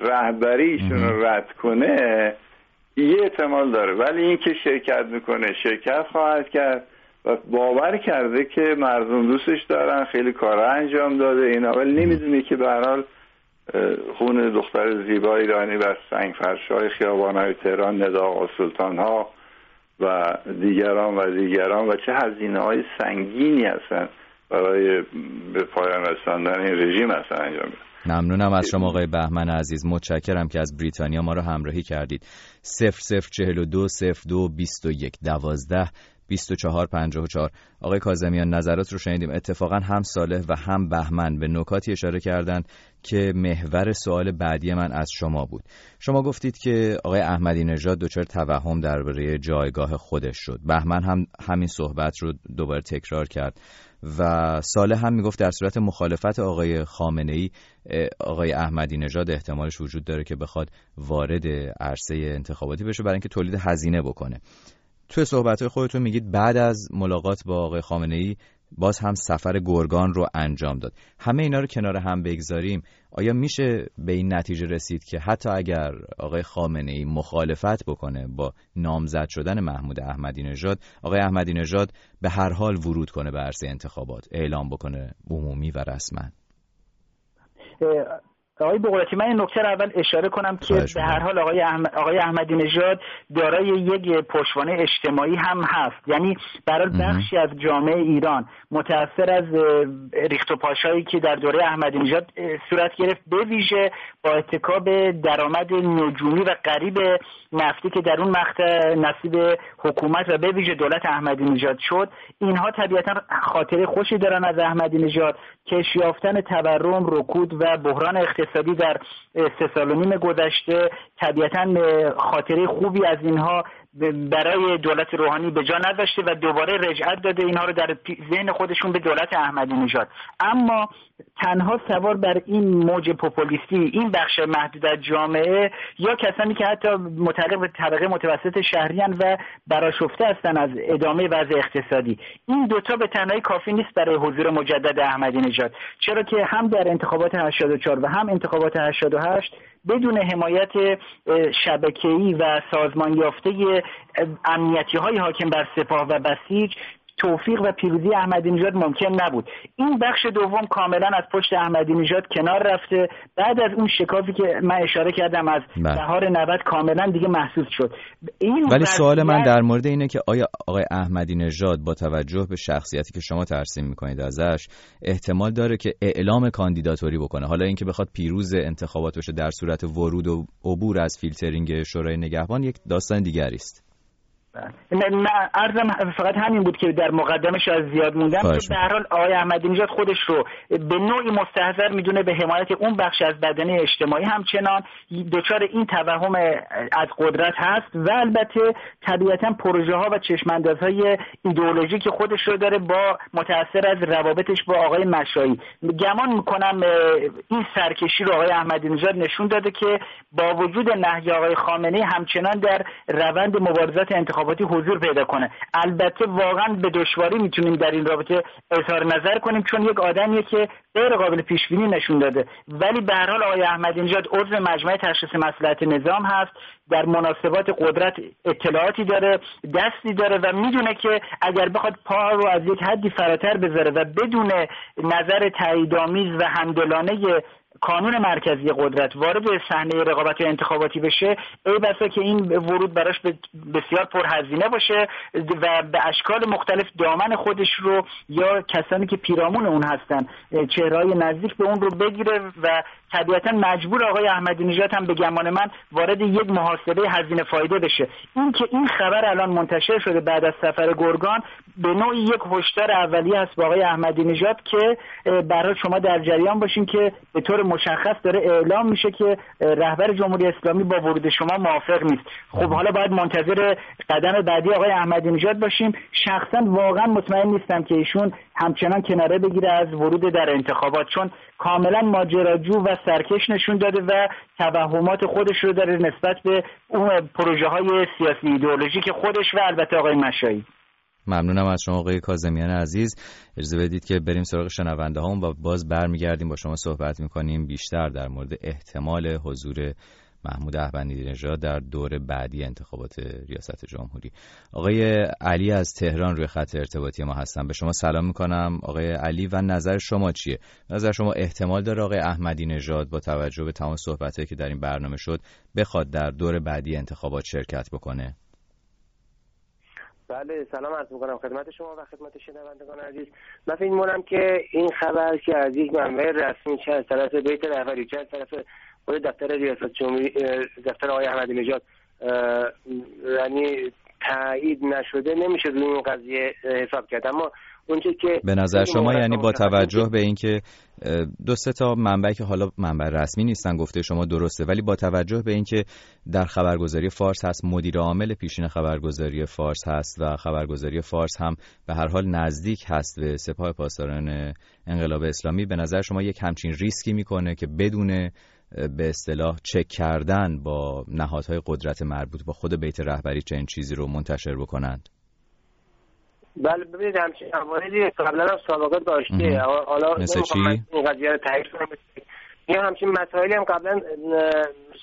رهبری ایشون رو رد کنه یه احتمال داره. ولی اینکه شرکت می‌کنه شرکت خواهد کرد. و باور کرده که مردم دوستش دارن خیلی کارا انجام داده اینا. ولی نمی‌دونه که به حال خون دختر زیبا ایرانی و سنگ فرشای خیابان های تهران ندا و سلطان ها و دیگران و دیگران و چه هزینه های سنگینی هستن برای به پایان رساندن این رژیم هستن انجام ممنونم از شما آقای بهمن عزیز. متشکرم که از بریتانیا ما رو همراهی کردید. 0042 02 21 12 2454 آقای کازمیان نظرات رو شنیدیم. اتفاقا هم صالح و هم بهمن به نکاتی اشاره کردند که محور سوال بعدی من از شما بود. شما گفتید که آقای احمدی نژاد دچار توهم درباره جایگاه خودش شد. بهمن هم همین صحبت رو دوباره تکرار کرد و صالح هم می‌گفت در صورت مخالفت آقای خامنه ای آقای احمدی نژاد احتمالش وجود داره که بخواد وارد عرصه انتخاباتی بشه برای اینکه تولید هزینه بکنه. توی صحبت خودتون میگید بعد از ملاقات با آقای خامنه ای باز هم سفر گرگان رو انجام داد. همه اینا رو کنار هم بگذاریم. آیا میشه به این نتیجه رسید که حتی اگر آقای خامنه ای مخالفت بکنه با نامزد شدن محمود احمدی نژاد آقای احمدی نژاد به هر حال ورود کنه به عرصه انتخابات اعلام بکنه عمومی و رسما؟ آقای بقراتی من این نکته اول اشاره کنم که به هر حال آقای, احمد، آقای احمدی نژاد دارای یک پشتوانه اجتماعی هم هست. یعنی برای بخشی از جامعه ایران متاثر از ریخت و پاشایی که در دوره احمدی نژاد صورت گرفت به ویژه با اتکاب درآمد نجومی و قریب نفتی که در اون مقطع نصیب حکومت و به ویژه دولت احمدی نژاد شد. اینها طبیعتا خاطره خوشی دارن از احمدی نژاد کش یافتن تورم رکود و بحران اقتصادی در سه سال و نیم گذشته طبیعتا خاطره خوبی از اینها برای دولت روحانی به جا نداشته و دوباره رجعت داده. اینها رو در ذهن خودشون به دولت احمدی نژاد. اما تنها سوار بر این موج پوپولیستی این بخش محدود از جامعه یا کسانی که حتی متعلق به طبقه متوسط شهریان و براشفته هستند از ادامه وضع اقتصادی. این دوتا به تنهایی کافی نیست برای حضور مجدد احمدی نژاد. چرا که هم در انتخابات 84 و هم انتخابات 88 بدون حمایت شبکه‌ای و سازمان یافته امنیتی های حاکم بر سپاه و بسیج توفیق و پیروزی احمدی نژاد ممکن نبود. این بخش دوم کاملا از پشت احمدی نژاد کنار رفته. بعد از اون شکافی که من اشاره کردم از بله. بهار 90 کاملا دیگه محسوس شد. این ولی سوال من در مورد اینه که آیا آقای احمدی نژاد با توجه به شخصیتی که شما ترسیم می‌کنید ازش احتمال داره که اعلام کاندیداتوری بکنه؟ حالا اینکه بخواد پیروز انتخابات بشه در صورت ورود و عبور از فیلترینگ شورای نگهبان یک داستان دیگری است. ارزم فقط همین بود که در مقدمش از زیاد موندم که به هر حال آقای احمدی نژاد خودش رو به نوعی مستحضر می‌دونه به حمایت اون بخش از بدنه اجتماعی همچنان دچار این توهم از قدرت هست و البته طبیعتا پروژه ها و چشماندازهای ایدئولوژی که خودش رو داره با متاثر از روابطش با آقای مشایی. گمان می‌کنم این سرکشی رو آقای احمدی نژاد نشون داده که با وجود نهی آقای خامنه همچنان در روند مبارزات انتخاب انتخاباتی حضور پیدا کنه. البته واقعا به دشواری می‌تونیم در این رابطه اظهار نظر کنیم چون یک آدمیه که غیر قابل پیش بینی نشون داده. ولی به هر حال آقای احمدی نژاد عضو مجمع تشخیص مسئولیت نظام هست در مناسبات قدرت اطلاعاتی داره دستی داره و می‌دونه که اگر بخواد پا رو از یک حدی فراتر بذاره و بدون نظر تاییدآمیز و همدلانه کانون مرکزی قدرت وارد صحنه رقابت انتخاباتی بشه ای بسا که این ورود براش بسیار پرهزینه باشه و به اشکال مختلف دامن خودش رو یا کسانی که پیرامون اون هستن چهرهای نزدیک به اون رو بگیره و طبیعتا مجبور آقای احمدی نژاد هم به گمان من وارد یک محاسبه هزینه فایده بشه. این که این خبر الان منتشر شده بعد از سفر گرگان به نوعی یک هشدار اولیه است با آقای احمدی نژاد که برای شما در جریان باشین که به طور مشخص داره اعلام میشه که رهبر جمهوری اسلامی با ورود شما موافق نیست. خب حالا باید منتظر قدم بعدی آقای احمدی نژاد باشیم. شخصا واقعا مطمئن نیستم که ایشون همچنان کناره بگیره از ورود در انتخابات چون کاملا ماجراجو و سرکش نشون داده و توهمات خودش رو داره نسبت به اون پروژه های سیاسی ایدئولوژی که خودش و البته آقای مشایی. ممنونم از شما آقای کازمیان عزیز. اجازه بدید که بریم سراغ شنونده هم و باز برمیگردیم با شما صحبت می‌کنیم بیشتر در مورد احتمال حضور محمود احمدی نژاد در دور بعدی انتخابات ریاست جمهوری. آقای علی از تهران روی خط ارتباطی ما هستن. به شما سلام می‌کنم. آقای علی و نظر شما چیه؟ نظر شما احتمال داره آقای احمدی نژاد با توجه به تمام صحبتهایی که در این برنامه شد بخواد در دور بعدی انتخابات شرکت بکنه؟ بله سلام عرض می‌کنم خدمت شما و خدمت شنوندگان عزیز. من فکر می‌کنم که این خبر که از یک منبع رسمی چه از طرف بیت رهبری چه از طرف خود دفتر ریاست جمهوری دفتر آقای احمدی نژاد یعنی تایید نشده نمیشه روی این قضیه حساب کرد. اما اونچه که به نظر شما یعنی با توجه به اینکه دو سه تا منبعی که حالا منبع رسمی نیستن گفته شما درسته ولی با توجه به اینکه در خبرگزاری فارس هست مدیر عامل پیشین خبرگزاری فارس هست و خبرگزاری فارس هم به هر حال نزدیک هست به سپاه پاسداران انقلاب اسلامی به نظر شما یک همچین ریسکی می‌کنه که بدون به اصطلاح چک کردن با نهادهای قدرت مربوط با خود بیت رهبری چنین چیزی رو منتشر بکنند؟ بله ببینید همچین مواردی قبلا هم سابقه داشته. حالا مثل چی؟ این قضیه رو تایید کنم. این همچین مسائلی هم قبلا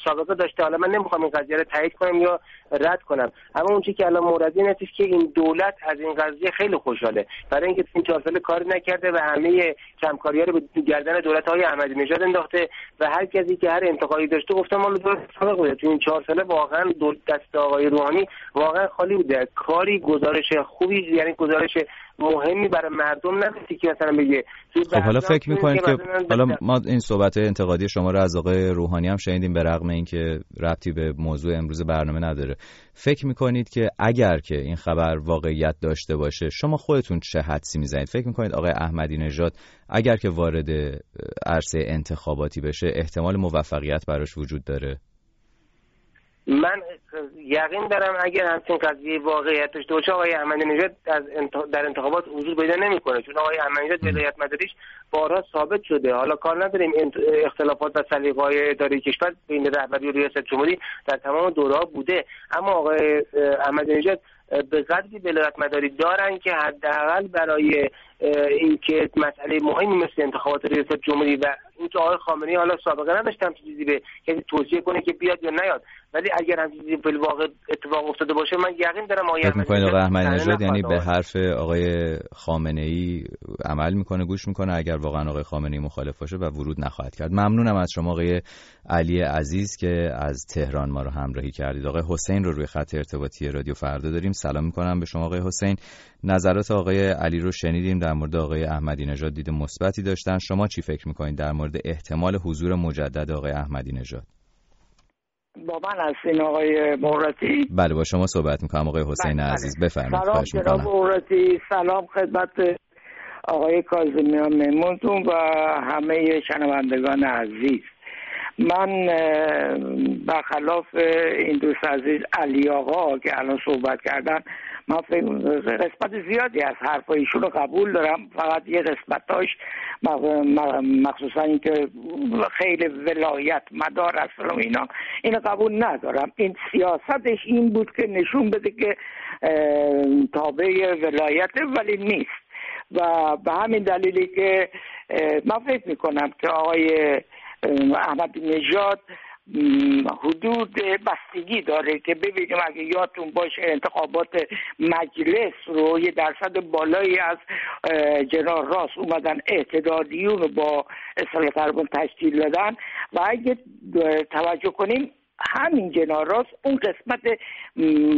سابقه داشته. حالا من نمی‌خوام این قضیه رو تایید کنم یا رد کنم. اما اون که الان مورد این که این دولت از این قضیه خیلی خوشحاله. برای اینکه این چهار ساله کاری نکرده و همه کمکاری رو به گردن دولت های احمدی نژاد انداخته و هر کسی که هر انتقادی داشته گفته مال دولت سابق بوده. تو این چهار ساله واقعا دست آقای روحانی واقعا خالی بوده. کاری گزارش خوبی یعنی گزارش مهمی برای مردم نداشتی که مثلا بگه خب حالا فکر می‌کنید که حالا ما این صحبت انتقادی شما رو از آقای روحانی هم شنیدیم به رغم اینکه ربطی به موضوع امروز برنامه نداره. فکر می‌کنید که اگر که این خبر واقعیت داشته باشه شما خودتون چه حدسی می‌زنید؟ فکر می‌کنید آقای احمدی نژاد اگر که وارد عرصه انتخاباتی بشه احتمال موفقیت براش وجود داره؟ من یقین دارم اگر همچین قضیه واقعیت داشته باشه آقای احمدی نژاد در انتخابات حضور پیدا نمی‌کنه. چون آقای احمدی نژاد ولایت مداریش بارها ثابت شده. حالا کار نداریم. اختلافات و سلیقه‌های اداره کشور بین رهبری و ریاست جمهوری در تمام دوره‌ها بوده. اما آقای احمدی نژاد به قدری ولایت مداری دارن که حداقل برای اینکه مسئله مهمی مثل انتخابات ریاست جمهوری و این که آقای خامنه‌ای حالا سابقه نداشتم چیزی به کسی توصیه کنه که بیاد یا نیاد. ولی اگر هم چیزی به واقع اتفاق افتاده باشه من یقین دارم آقای می‌کنید آقای احمدی نژاد یعنی به حرف آقای خامنه ای عمل می‌کنه گوش می‌کنه؟ اگر واقعا آقای خامنه ای مخالف باشه و ورود نخواهد کرد. ممنونم از شما آقای علی عزیز که از تهران ما رو همراهی کردید. آقای حسین رو روی خط ارتباطی رادیو فردا داریم. سلام می‌کنم به شما آقای حسین. نظرات آقای علی رو شنیدیم. در مورد آقای احمدی نژاد دید مثبتی داشتن. شما چی فکر می‌کنید در مورد احتمال حضور مجدد آقای احمدی نژاد؟ با من هستین آقای مورتی؟ بله با شما صحبت می‌کنم آقای حسین بله عزیز. بفرمایید سلام جناب مورتی. سلام خدمت آقای کاظمیان میمونتون و همه شنوندگان عزیز. من برخلاف این دوست عزیز علی آقا که الان صحبت کردن من قسمت زیادی از حرفایشون رو قبول دارم. فقط یه قسمتاش مخصوصا اینکه خیلی ولایت مدار است و اینا اینو قبول ندارم. این سیاستش این بود که نشون بده که تابع ولایت ولی نیست. و به همین دلیلی که من فکر می‌کنم که آقای احمد نژاد حدود بستگی داره که ببینیم اگه یادتون باشه انتخابات مجلس رو یه درصد بالایی از جنرال راست اومدن اعتدادیون با اصلاح کربن تشکیل دادن و اگه توجه کنیم همین جنرال راست اون قسمت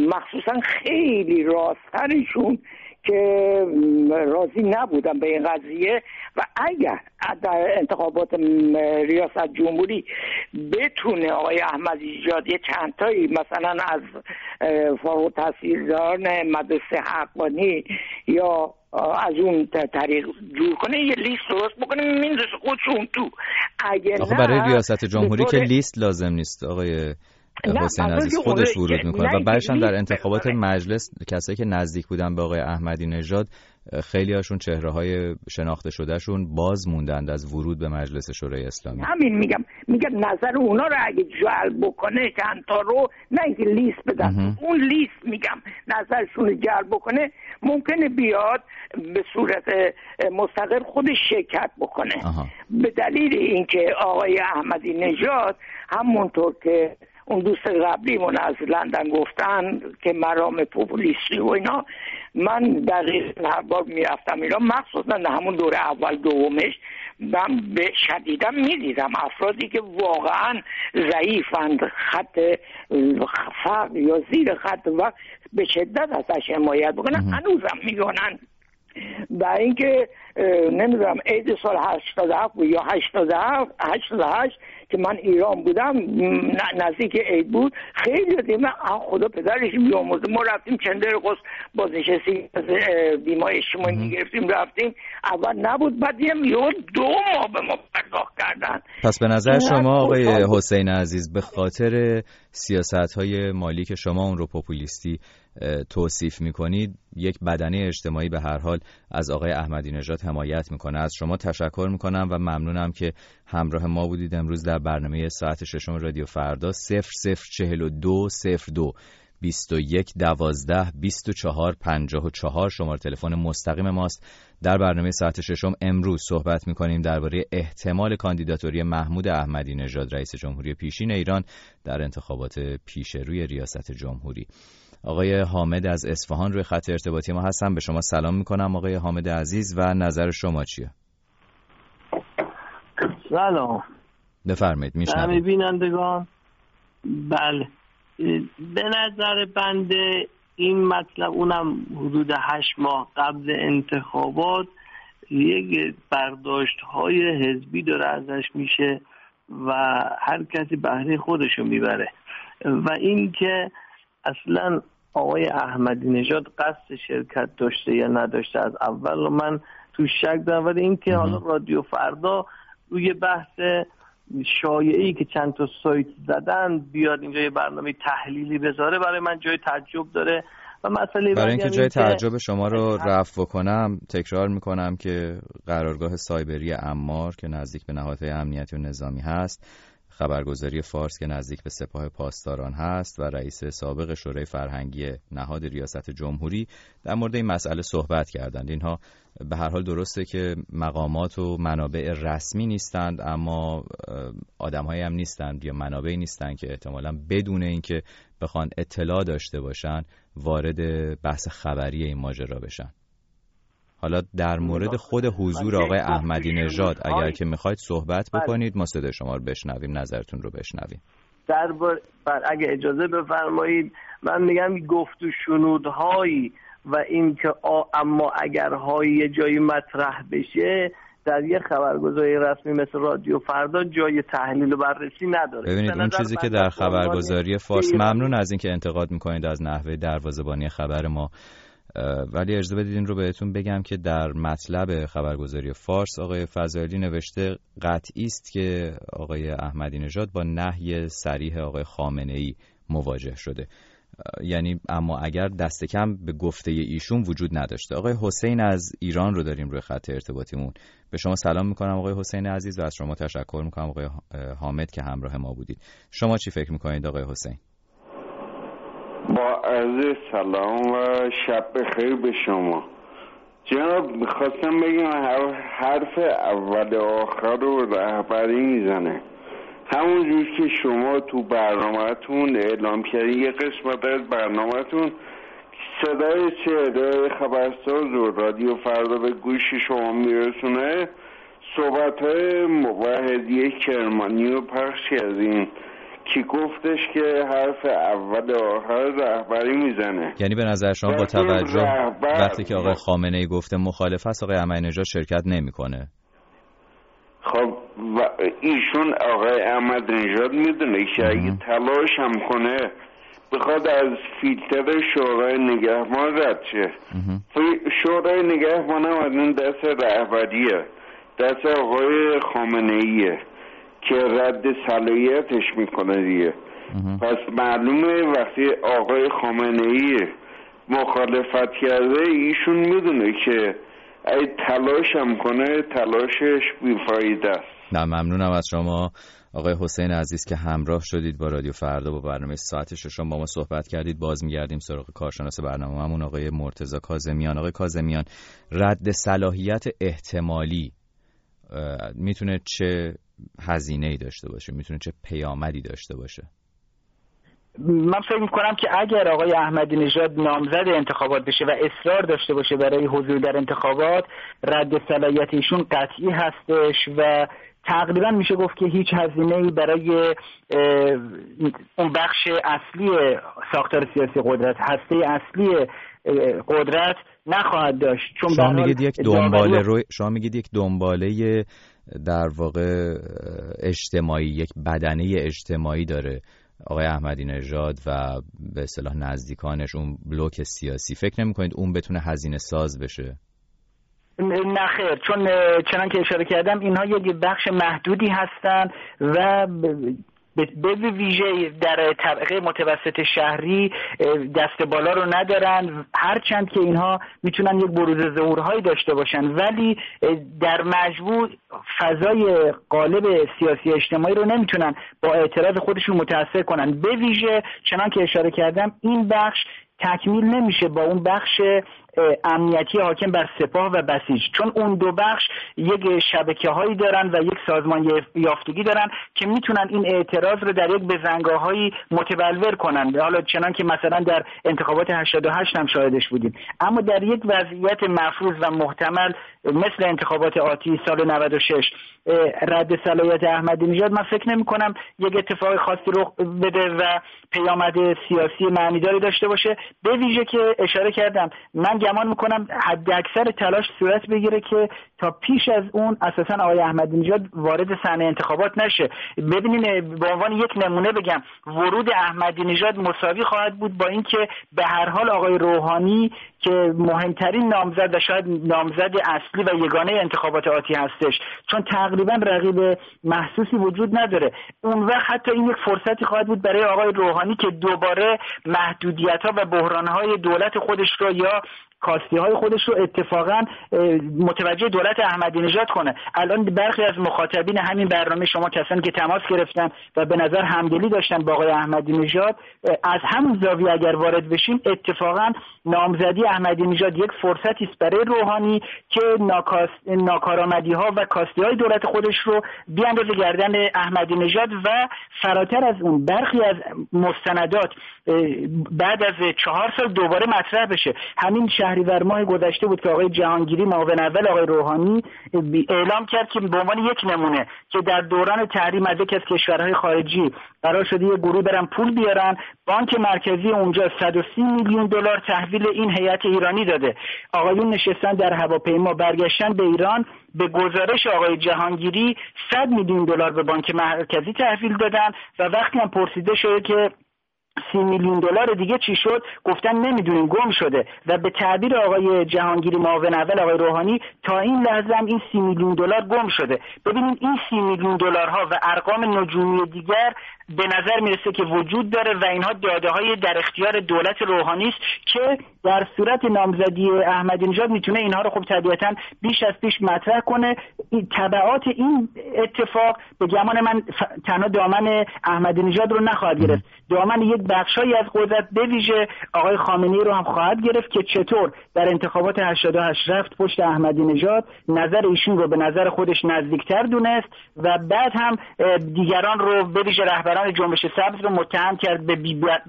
مخصوصا خیلی راستترشون که راضی نبودم به این قضیه. و اگر در انتخابات ریاست جمهوری بتونه آقای احمد ایجاد یه چندتایی مثلا از فارغ تحصیلداران مدرسه حقانی یا از اون طریق جور کنه یه لیست درست بکنه میندازه خودشون تو. اگه برای ریاست جمهوری که لیست لازم نیست آقای حسین عزیز خودش ورود می‌کنه. و بعدش هم در انتخابات مجلس کسایی که نزدیک بودن به آقای احمدی نژاد خیلی هاشون چهره های شناخته شدهشون باز موندند از ورود به مجلس شورای اسلامی. همین میگم. میگم نظر اونا رو اگه جلب بکنه چند تا رو نه اینکه لیست بدن. اون لیست میگم نظرشون جلب بکنه ممکنه بیاد به صورت مستقل خودش شرکت بکنه. به دلیل اینکه آقای احمدی نژاد همونطور که اون دوست قبلیمون از لندن گفتن که مرام پوپولیستی و اینا. من در هر بار می‌رفتم ایران مخصوصا همون دوره اول دومش من به شدیدم می‌دیدم افرادی که واقعا ضعیفند خط فقر یا زیر خط و به شدت ازش حمایت بکنن. هنوزم میگنن و اینکه نمی‌دونم عید سال 87 یا 87 88 که من ایران بودم نزدیک عید بود. خیلی دیدم خدا پدرش بیامرزه ما رفتیم چندر قصد بازنشستی از بیمای اجتماعی می‌گرفتیم رفتیم. اول نبود بعد یه دو ماه به ما پرداخت کردن. پس به نظر شما آقای حسین عزیز به خاطر سیاست های مالی که شما اون رو پوپولیستی توصیف می‌کنید یک بدنه اجتماعی به هر حال از آقای احمدی نژاد حمایت می‌کنه. از شما تشکر می‌کنم و ممنونم که همراه ما بودید امروز در برنامه ساعت ششم رادیو فردا 0042 02 21 12 24 54 شماره تلفن مستقیم ماست. در برنامه ساعت ششم امروز صحبت می‌کنیم درباره احتمال کاندیداتوری محمود احمدی نژاد رئیس جمهوری پیشین ایران در انتخابات پیش روی ریاست جمهوری. آقای حامد از اصفهان روی خط ارتباطی ما هستم به شما سلام می‌کنم آقای حامد عزیز و نظر شما چیه؟ سلام. بفرمایید میشنم همه بینندگان. بله. به نظر بنده این مطلب اونم حدود هشت ماه قبل انتخابات یک برداشت های حزبی داره ازش میشه و هر کسی بهره خودشو می‌بره. و اینکه اصلا آقای احمدی نژاد قصد شرکت داشته یا نداشته از اول و من تو شک دارم. ولی اینکه حالا رادیو فردا روی بحث شایعی که چند تا سایت زدن بیاد اینجا یه برنامه تحلیلی بذاره برای من جای تعجب داره. و مسئله برای اینکه جای تعجب شما رو رفع بکنم تکرار می‌کنم که قرارگاه سایبری امار که نزدیک به نهادهای امنیتی و نظامی هست خبرگزاری فارس که نزدیک به سپاه پاسداران هست و رئیس سابق شورای فرهنگی نهاد ریاست جمهوری در مورد این مسئله صحبت کردند. اینها به هر حال درسته که مقامات و منابع رسمی نیستند اما آدمهایی هم نیستند یا منابعی نیستند که احتمالا بدون اینکه بخوان اطلاع داشته باشن وارد بحث خبری این ماجرا بشن. حالا در مورد خود حضور آقای احمدی نژاد اگر که می‌خواید صحبت بله. بکنید ما صدای شما رو بشنویم نظرتون رو بشنویم. در بر... اگه اجازه بفرمایید من میگم گفت و شنودهایی و اینکه اما اگرهایی یه جایی مطرح بشه در یه خبرگزاری رسمی مثل رادیو فردا جای تحلیل و بررسی نداره. ببینید اون چیزی که در خبرگزاری فارس ممنون از اینکه انتقاد می‌کنید از نحوه دروازه‌بانی خبر ما. ولی اجازه بدید این رو بهتون بگم که در مطلب خبرگزاری فارس آقای فضایلی نوشته قطعی است که آقای احمدی نژاد با نهی سریح آقای خامنه ای مواجه شده. یعنی اما اگر دست کم به گفته ایشون وجود نداشته. آقای حسین از ایران رو داریم روی خط ارتباطیمون. به شما سلام می‌کنم آقای حسین عزیز و از شما تشکر می‌کنم آقای حامد که همراه ما بودید. شما چی فکر می‌کنید آقای حسین؟ با عرض سلام و شب بخیر به شما. جناب می‌خواستم بگم حرف اول آخر رو رهبری می‌زنه. همون که شما تو برنامهتون اعلام کردین یه قسمت از برنامهتون صدای چهره خبرساز و رادیو فردا به گوش شما میرسونه. صحبت های موحدی کرمانی رو پخش کردین. که گفتش که حرف اول آخر رهبری می‌زنه. یعنی به نظر شما با توجه وقتی که آقای خامنه ای گفته مخالف است آقای احمدی نژاد شرکت نمی‌کنه. خب و ایشون آقای احمد نژاد می‌دونه که اگه تلاش هم کنه بخواد از فیلتر شورای نگهبان رد شه. شورای نگهبان هم از این دست رهبریه. دست آقای خامنه ایه که رد صلاحیتش می‌کنه دیگه. پس معلومه وقتی آقای خامنه ای مخالفت کرده ایشون می‌دونه که ای تلاش هم کنه تلاشش بیفایده است. نه ممنونم از شما. آقای حسین عزیز که همراه شدید با رادیو فردا با برنامه ساعت شما با ما صحبت کردید. باز میگردیم سراغ کارشناس برنامه همون آقای مرتزا کازمیان آقای کازمیان رد صلاحیت احتمالی می‌تونه چه هزینه ای داشته باشه می‌تونه چه پیامدی داشته باشه؟ من فکر می‌کنم که اگر آقای احمدی نژاد نامزد انتخابات بشه و اصرار داشته باشه برای حضور در انتخابات رد صلاحیت ایشون قطعی هستش و تقریبا میشه گفت که هیچ هزینه ای برای اون بخش اصلی ساختار سیاسی قدرت هسته اصلی قدرت نخواهد داشت. چون شما میگید یک دنباله رو شما میگید یک دنباله در واقع اجتماعی یک بدنه اجتماعی داره. آقای احمدی نژاد و به اصطلاح نزدیکانش اون بلوک سیاسی. فکر نمی کنید اون بتونه هزینه ساز بشه؟ نه خیر. چون چنان که اشاره کردم اینها یک بخش محدودی هستند و به ویژه در طبقه متوسط شهری دست بالا رو ندارن. هرچند که اینها می‌تونن یک بروز ظهورهایی داشته باشن. ولی در مجموع فضای قالب سیاسی اجتماعی رو نمی‌تونن با اعتراض خودشون متاثر کنن. به ویژه چنان که اشاره کردم این بخش تکمیل نمیشه با اون بخش امنیتی حاکم بر سپاه و بسیج. چون اون دو بخش یک شبکه هایی دارن و یک سازمان یافتگی دارن که می‌تونن این اعتراض رو در یک بزنگاه هایی متبلور کنن. حالا چنان که مثلا در انتخابات 88 هم شاهدش بودیم. اما در یک وضعیت مفروض و محتمل مثل انتخابات آتی سال 96 رد صلاحیت احمدی نژاد من فکر نمی کنم یک اتفاق خاصی رخ بده و پیامد سیاسی معنیداری داشته باشه. به ویژه که اشاره کردم من گمان می‌کنم حد اکثر تلاش صورت بگیره که تا پیش از اون اساسا آقای احمدی نژاد وارد صحنه انتخابات نشه. ببینین به عنوان یک نمونه بگم ورود احمدی نژاد مساوی خواهد بود با اینکه به هر حال آقای روحانی که مهمترین نامزد و شاید نامزد اصلی و یگانه انتخابات آتی هستش چون تقریبا رقیب محسوسی وجود نداره. اون وقت حتی این یک فرصتی خواهد بود برای آقای روحانی که دوباره محدودیت ها و بحران های دولت خودش رو یا کاستی های خودش رو اتفاقا متوجه دولت احمدی نژاد کنه. الان برخی از مخاطبین همین برنامه شما کسانی که تماس گرفتن و به نظر همدلی داشتن با آقای احمدی نژاد از همین زاویه اگر وارد بشیم اتفاقا نامزدی احمدی نژاد یک فرصتی است برای روحانی که ناکارآمدی ها و کاستی های دولت خودش رو بیاندازه گردن احمدی نژاد و فراتر از اون برخی از مستندات بعد از چهار سال دوباره مطرح بشه. همین شهریور ماه گذشته بود که آقای جهانگیری معاون اول آقای روحانی اعلام کرد که به عنوان یک نمونه که در دوران تحریم از یکی از کشورهای خارجی قرار شده یه گروه برن پول بیارن بانک مرکزی اونجا 130 میلیون دلار تحویل این هیئت ایرانی داده. آقایون نشستن در هواپیما برگشتن به ایران به گزارش آقای جهانگیری 100 میلیون دلار به بانک مرکزی تحویل دادن و وقتی هم پرسیده شده که سی میلیون دلار دیگه چی شد؟ گفتن نمی‌دونیم گم شده. و به تعبیر آقای جهانگیری معاون اول آقای روحانی تا این لحظه هم این سی میلیون دلار گم شده. ببینید این سی میلیون دلارها و ارقام نجومی دیگر به نظر می‌رسه که وجود داره و اینها داده های در اختیار دولت روحانی است که در صورت نامزدی احمدی نژاد می‌تونه اینها رو خب طبیعتا بیش از پیش مطرح کنه. تبعات این اتفاق به گمان من تنها دامن احمدی نژاد رو نخواهد گرفت. دامن یک بخشهایی از قدرت به ویژه آقای خامنه‌ای رو هم خواهد گرفت که چطور در انتخابات 88 رفت پشت احمدی نژاد نظر ایشون رو به نظر خودش نزدیکتر دونست و بعد هم دیگران رو به ویژه رهبران جنبش سبز رو متهم کرد به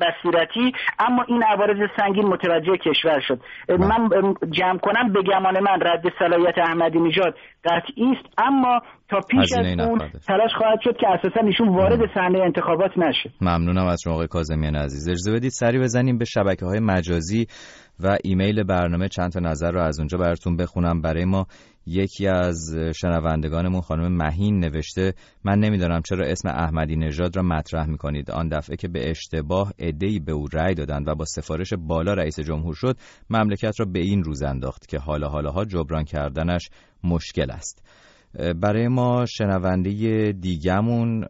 بصیرتی اما این عوارض سنگین متوجه کشور شد. من جمع کنم به گمان من رد صلاحیت احمدی نژاد قطعی است اما تا پیش از اون تلاش خواهد شد که اساسا ایشون وارد صحنه انتخابات نشه. ممنونم از شما آقای کاظمیان عزیز. اجازه بدید سری بزنیم به شبکه های مجازی. و ایمیل برنامه چند تا نظر رو از اونجا براتون بخونم. برای ما یکی از شنوندگانمون خانم مهین نوشته من نمی‌دانم چرا اسم احمدی نژاد را مطرح می‌کنید. آن دفعه که به اشتباه عدهای به او رأی دادند و با سفارش بالا رئیس جمهور شد مملکت را به این روز انداخت که حالا حالاها جبران کردنش مشکل است. برای ما شنونده دیگمون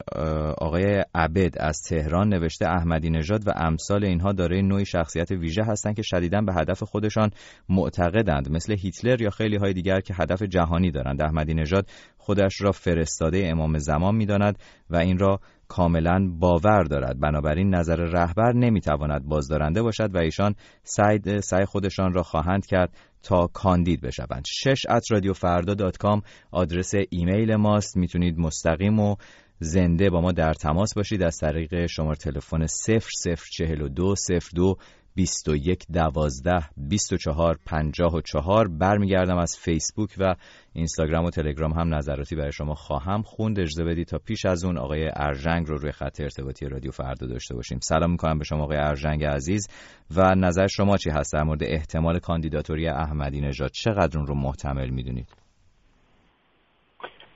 آقای عبد از تهران نوشته احمدی نژاد و امثال اینها دارای نوعی شخصیت ویژه هستند که شدیدا به هدف خودشان معتقدند مثل هیتلر یا خیلی های دیگر که هدف جهانی دارند. احمدی نژاد خودش را فرستاده امام زمان می‌داند و این را کاملا باور دارد. بنابراین نظر رهبر نمی‌تواند بازدارنده باشد و ایشان سعی, سعی خودشان را خواهند کرد تا کاندید بشوند. شش at رادیو فردا dot com آدرس ایمیل ماست. می‌تونید مستقیم و زنده با ما در تماس باشید. از طریق شماره تلفن 0042 02 21 12 24 54 برمیگردم از فیسبوک و اینستاگرام و تلگرام هم نظراتی برای شما خواهم خوند. اجازه بدید تا پیش از اون آقای ارژنگ رو روی خط ارتباطی رادیو فردا داشته باشیم. سلام می‌کنم به شما آقای ارژنگ عزیز. و نظر شما چی هست در مورد احتمال کاندیداتوری احمدی نژاد؟ چقدر اون رو محتمل می‌دونید؟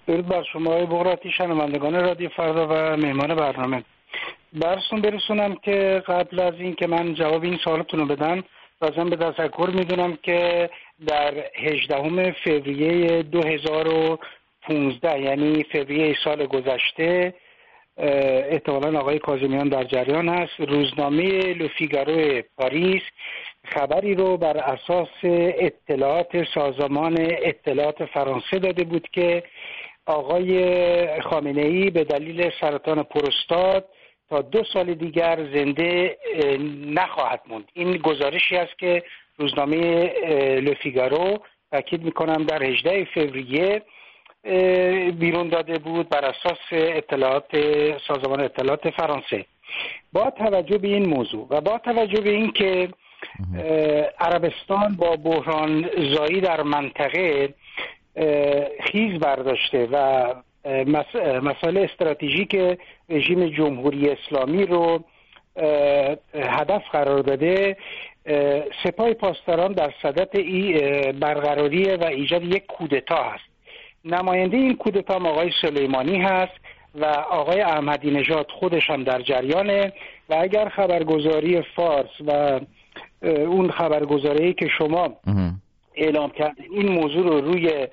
درود بر شما بغراتی شنوندگان رادیو فردا و مهمان برنامه. برسون برسونم که قبل از این که من جواب این سوالتون رو بدم لازم به تذکر می‌دونم که در 18 فوریه 2015 یعنی فوریه سال گذشته احتمالا آقای کازمیان در جریان هست. روزنامه لوفیگارو پاریس خبری رو بر اساس اطلاعات سازمان اطلاعات فرانسه داده بود که آقای خامنه ای به دلیل سرطان پروستات تا دو سال دیگر زنده نخواهد موند. این گزارشی است که روزنامه لوفیگارو تاکید می‌کنم در 18 فوریه بیرون داده بود بر اساس اطلاعات سازمان اطلاعات فرانسه. با توجه به این موضوع و با توجه به این که عربستان با بحران زایی در منطقه خیز برداشته و مسائل استراتژیک رژیم جمهوری اسلامی رو هدف قرار داده. سپاه پاسداران در صدت ای برقراری و ایجاد یک کودتا هست. نماینده این کودتا آقای سلیمانی هست و آقای احمدی نژاد خودشان در جریانه. و اگر خبرگزاری فارس و اون خبرگزاری که شما اعلام کردین این موضوع رو روی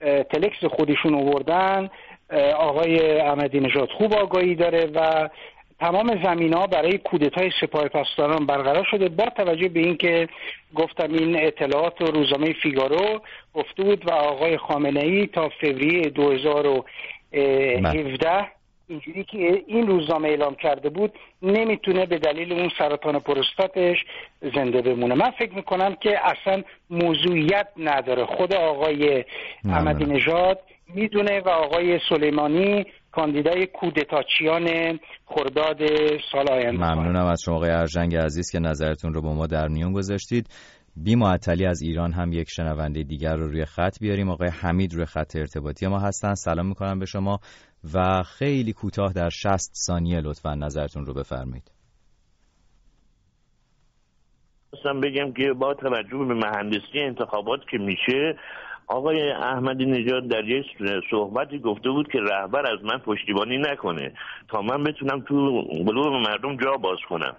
تلکس خودشون آوردن آقای احمدی نژاد خوب آگاهی داره و تمام زمین ها برای کودتای سپاه پاسداران برقرار شده با توجه به اینکه گفتم این اطلاعات و روزنامه فیگارو گفته بود و آقای خامنه ای تا فوریه 2017 اینجوری که این روزنامه اعلام کرده بود نمی‌تونه به دلیل اون سرطان پروستاتش زنده بمونه. من فکر می‌کنم که اصلا موضوعیت نداره. خود آقای احمدی نژاد می‌دونه و آقای سلیمانی کاندیدای کودتاچیان خرداد سال آینده ممنونم از شما آقای ارجنگ عزیز که نظرتون رو با ما در میون گذاشتید. بی معطلی از ایران هم یک شنونده دیگر رو روی خط بیاریم. آقای حمید روی خط ارتباطی ما هستن. سلام می‌کنم به شما و خیلی کوتاه در 60 ثانیه لطفا نظرتون رو بفرمایید. خواستم بگم که با توجه به مهندسی انتخابات که میشه آقای احمدی نژاد در یک صحبتی گفته بود که رهبر از من پشتیبانی نکنه. تا من بتونم تو قلوب مردم جا باز کنم.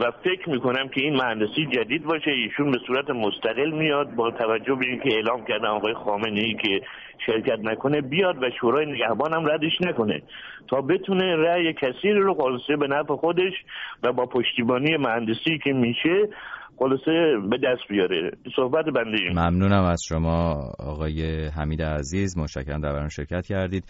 و فکر می‌کنم که این مهندسی جدید باشه. ایشون به صورت مستقل میاد با توجه به اینکه اعلام کردن آقای خامنه ای که شرکت نکنه بیاد و شورای نگهبان هم ردش نکنه. تا بتونه رأی کثیر رو خالصه به نفع خودش و با پشتیبانی مهندسی که میشه خلاصه به دست بیاره. صحبت بنده این. ممنونم از شما آقای حمید عزیز. مشکرم در برنامه شرکت کردید.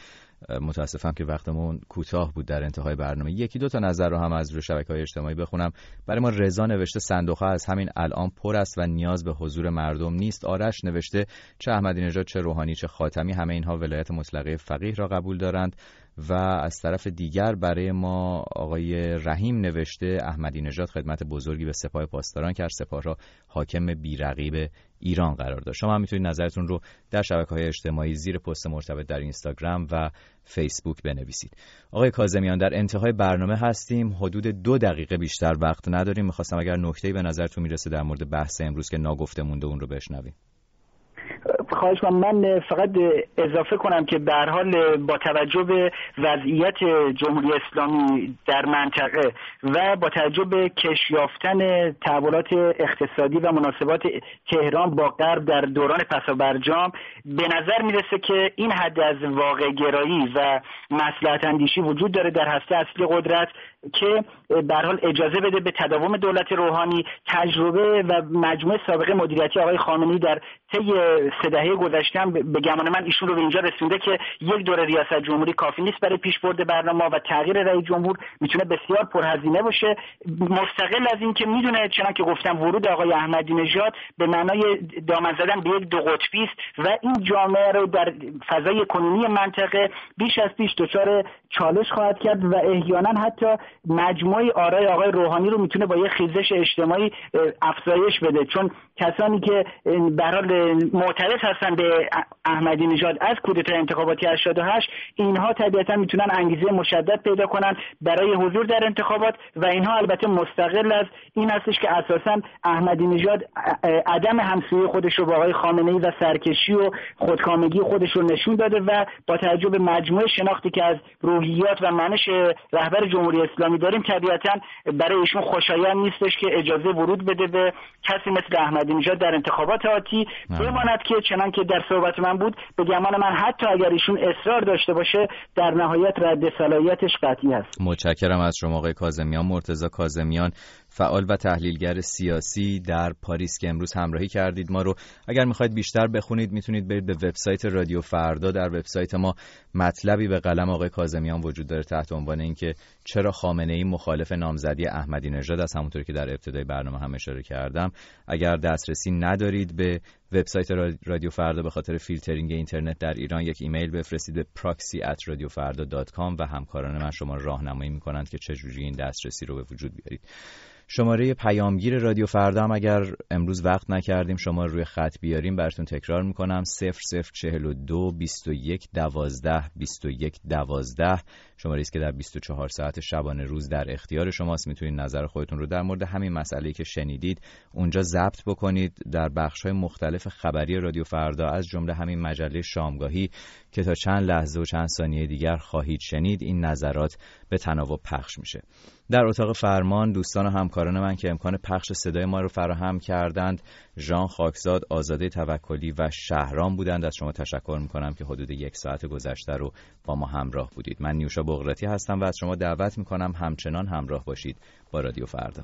متاسفم که وقتمون کوتاه بود در انتهای برنامه. یکی دو تا نظر رو هم از روی شبکه های اجتماعی بخونم. برای ما رضا نوشته صندوق ها از همین الان پر است و نیاز به حضور مردم نیست. آرش نوشته چه احمدی نژاد چه روحانی چه خاتمی همه اینها ولایت مطلقه فقیه را قبول دارند. و از طرف دیگر برای ما آقای رحیم نوشته احمدی نژاد خدمت بزرگی به سپاه پاسداران کرد. سپاه را حاکم بیرقیب ایران قرار داد شما هم می‌تونید نظرتون رو در شبکه های اجتماعی زیر پست مرتبط در اینستاگرام و فیسبوک بنویسید. آقای کازمیان در انتهای برنامه هستیم. حدود دو دقیقه بیشتر وقت نداریم. می‌خواستم اگر نکته‌ای به نظرتون می‌رسه در مورد بحث امروز که ناگفته مونده اون رو بشنویم. خواهش کنم من فقط اضافه کنم که به حال با توجه به وضعیت جمهوری اسلامی در منطقه و با توجه به کش یافتن تحولات اقتصادی و مناسبات تهران با غرب در دوران پسا برجام به نظر می‌رسه که این حد از واقع گرایی و مسلحت اندیشی وجود داره در هسته اصلی قدرت که به حال اجازه بده به تداوم دولت روحانی تجربه و مجموعه سابقه مدیریتی آقای خامنه‌ای در طی سه دهه گذشته هم به گمان من ایشون رو به اینجا رسونده که یک دور ریاست جمهوری کافی نیست برای پیشبرد برنامه و تغییر رئیس جمهور می‌تونه بسیار پرهزینه باشه. مستقل از اینکه می‌دونه چنان که گفتم ورود آقای احمدی نژاد به معنای دامن زدن به یک دو قطبی است و این جامعه رو در فضای کنونی منطقه بیش از پیش دچار چالش خواهد کرد و احیانا حتی مجموعه آرای آقای روحانی رو می‌تونه با یه خیزش اجتماعی افزایش بده. چون کسانی که برای معترض هستن به احمدی نژاد از کودتای انتخاباتی 88 اینها طبیعتا می‌تونن انگیزه مشدد پیدا کنن برای حضور در انتخابات و اینها البته مستقل از این هستش که اساسا احمدی نژاد عدم همسویی خودش رو با آقای خامنه ای و سرکشی و خودکامگی خودش رو نشون داده و با توجه به مجموعه شناختی که از روحیات و منش رهبر جمهوری اسلامی داریم. طبیعتا برای ایشون خوشایند نیستش که اجازه ورود بده به کسی مثل احمدی نژاد در انتخابات آتی. بماند که چنان که در صحبت من بود به گمان من حتی اگر ایشون اصرار داشته باشه در نهایت رد صلاحیتش قطعی هست. متشکرم از شما آقای کاظمیان. مرتضی کاظمیان فعال و تحلیلگر سیاسی در پاریس که امروز همراهی کردید ما رو. اگر می‌خواید بیشتر بخونید می‌تونید برید به وبسایت رادیو فردا. در وبسایت ما مطلبی به قلم آقای کاظمیان وجود داره تحت عنوان اینکه چرا خامنه ای مخالف نامزدی احمدی نژاد است. همونطور که در ابتدای برنامه هم اشاره کردم. اگر دسترسی ندارید به وبسایت رادیو فردا به خاطر فیلترینگ اینترنت در ایران یک ایمیل بفرستید به proxy@radiofarda.com و همکاران من شما راهنمایی می‌کنند که چجوری این دسترسی رو به وجود بیارید. شماره پیامگیر رادیو فردا هم اگر امروز وقت نکردیم شما روی خط بیاریم براتون تکرار می‌کنم. 0042 21 12 21 12 شماره است که در 24 ساعت شبانه روز در اختیار شماست. می‌تونید نظر خودتون رو در مورد همین مسئله که شنیدید اونجا ضبط بکنید. در بخش های مختلف مختلف خبری رادیو فردا از جمله همین مجله شامگاهی که تا چند لحظه و چند ثانیه دیگر خواهید شنید این نظرات به تناوب پخش میشه. در اتاق فرمان دوستان و همکاران من که امکان پخش صدای ما رو فراهم کردند ژان خاکزاد آزاده توکلی و شهرام بودند. از شما تشکر می‌کنم که حدود یک ساعت گذشته رو با ما همراه بودید. من نیوشا بغراتی هستم و از شما دعوت می‌کنم همچنان همراه باشید با رادیو فردا.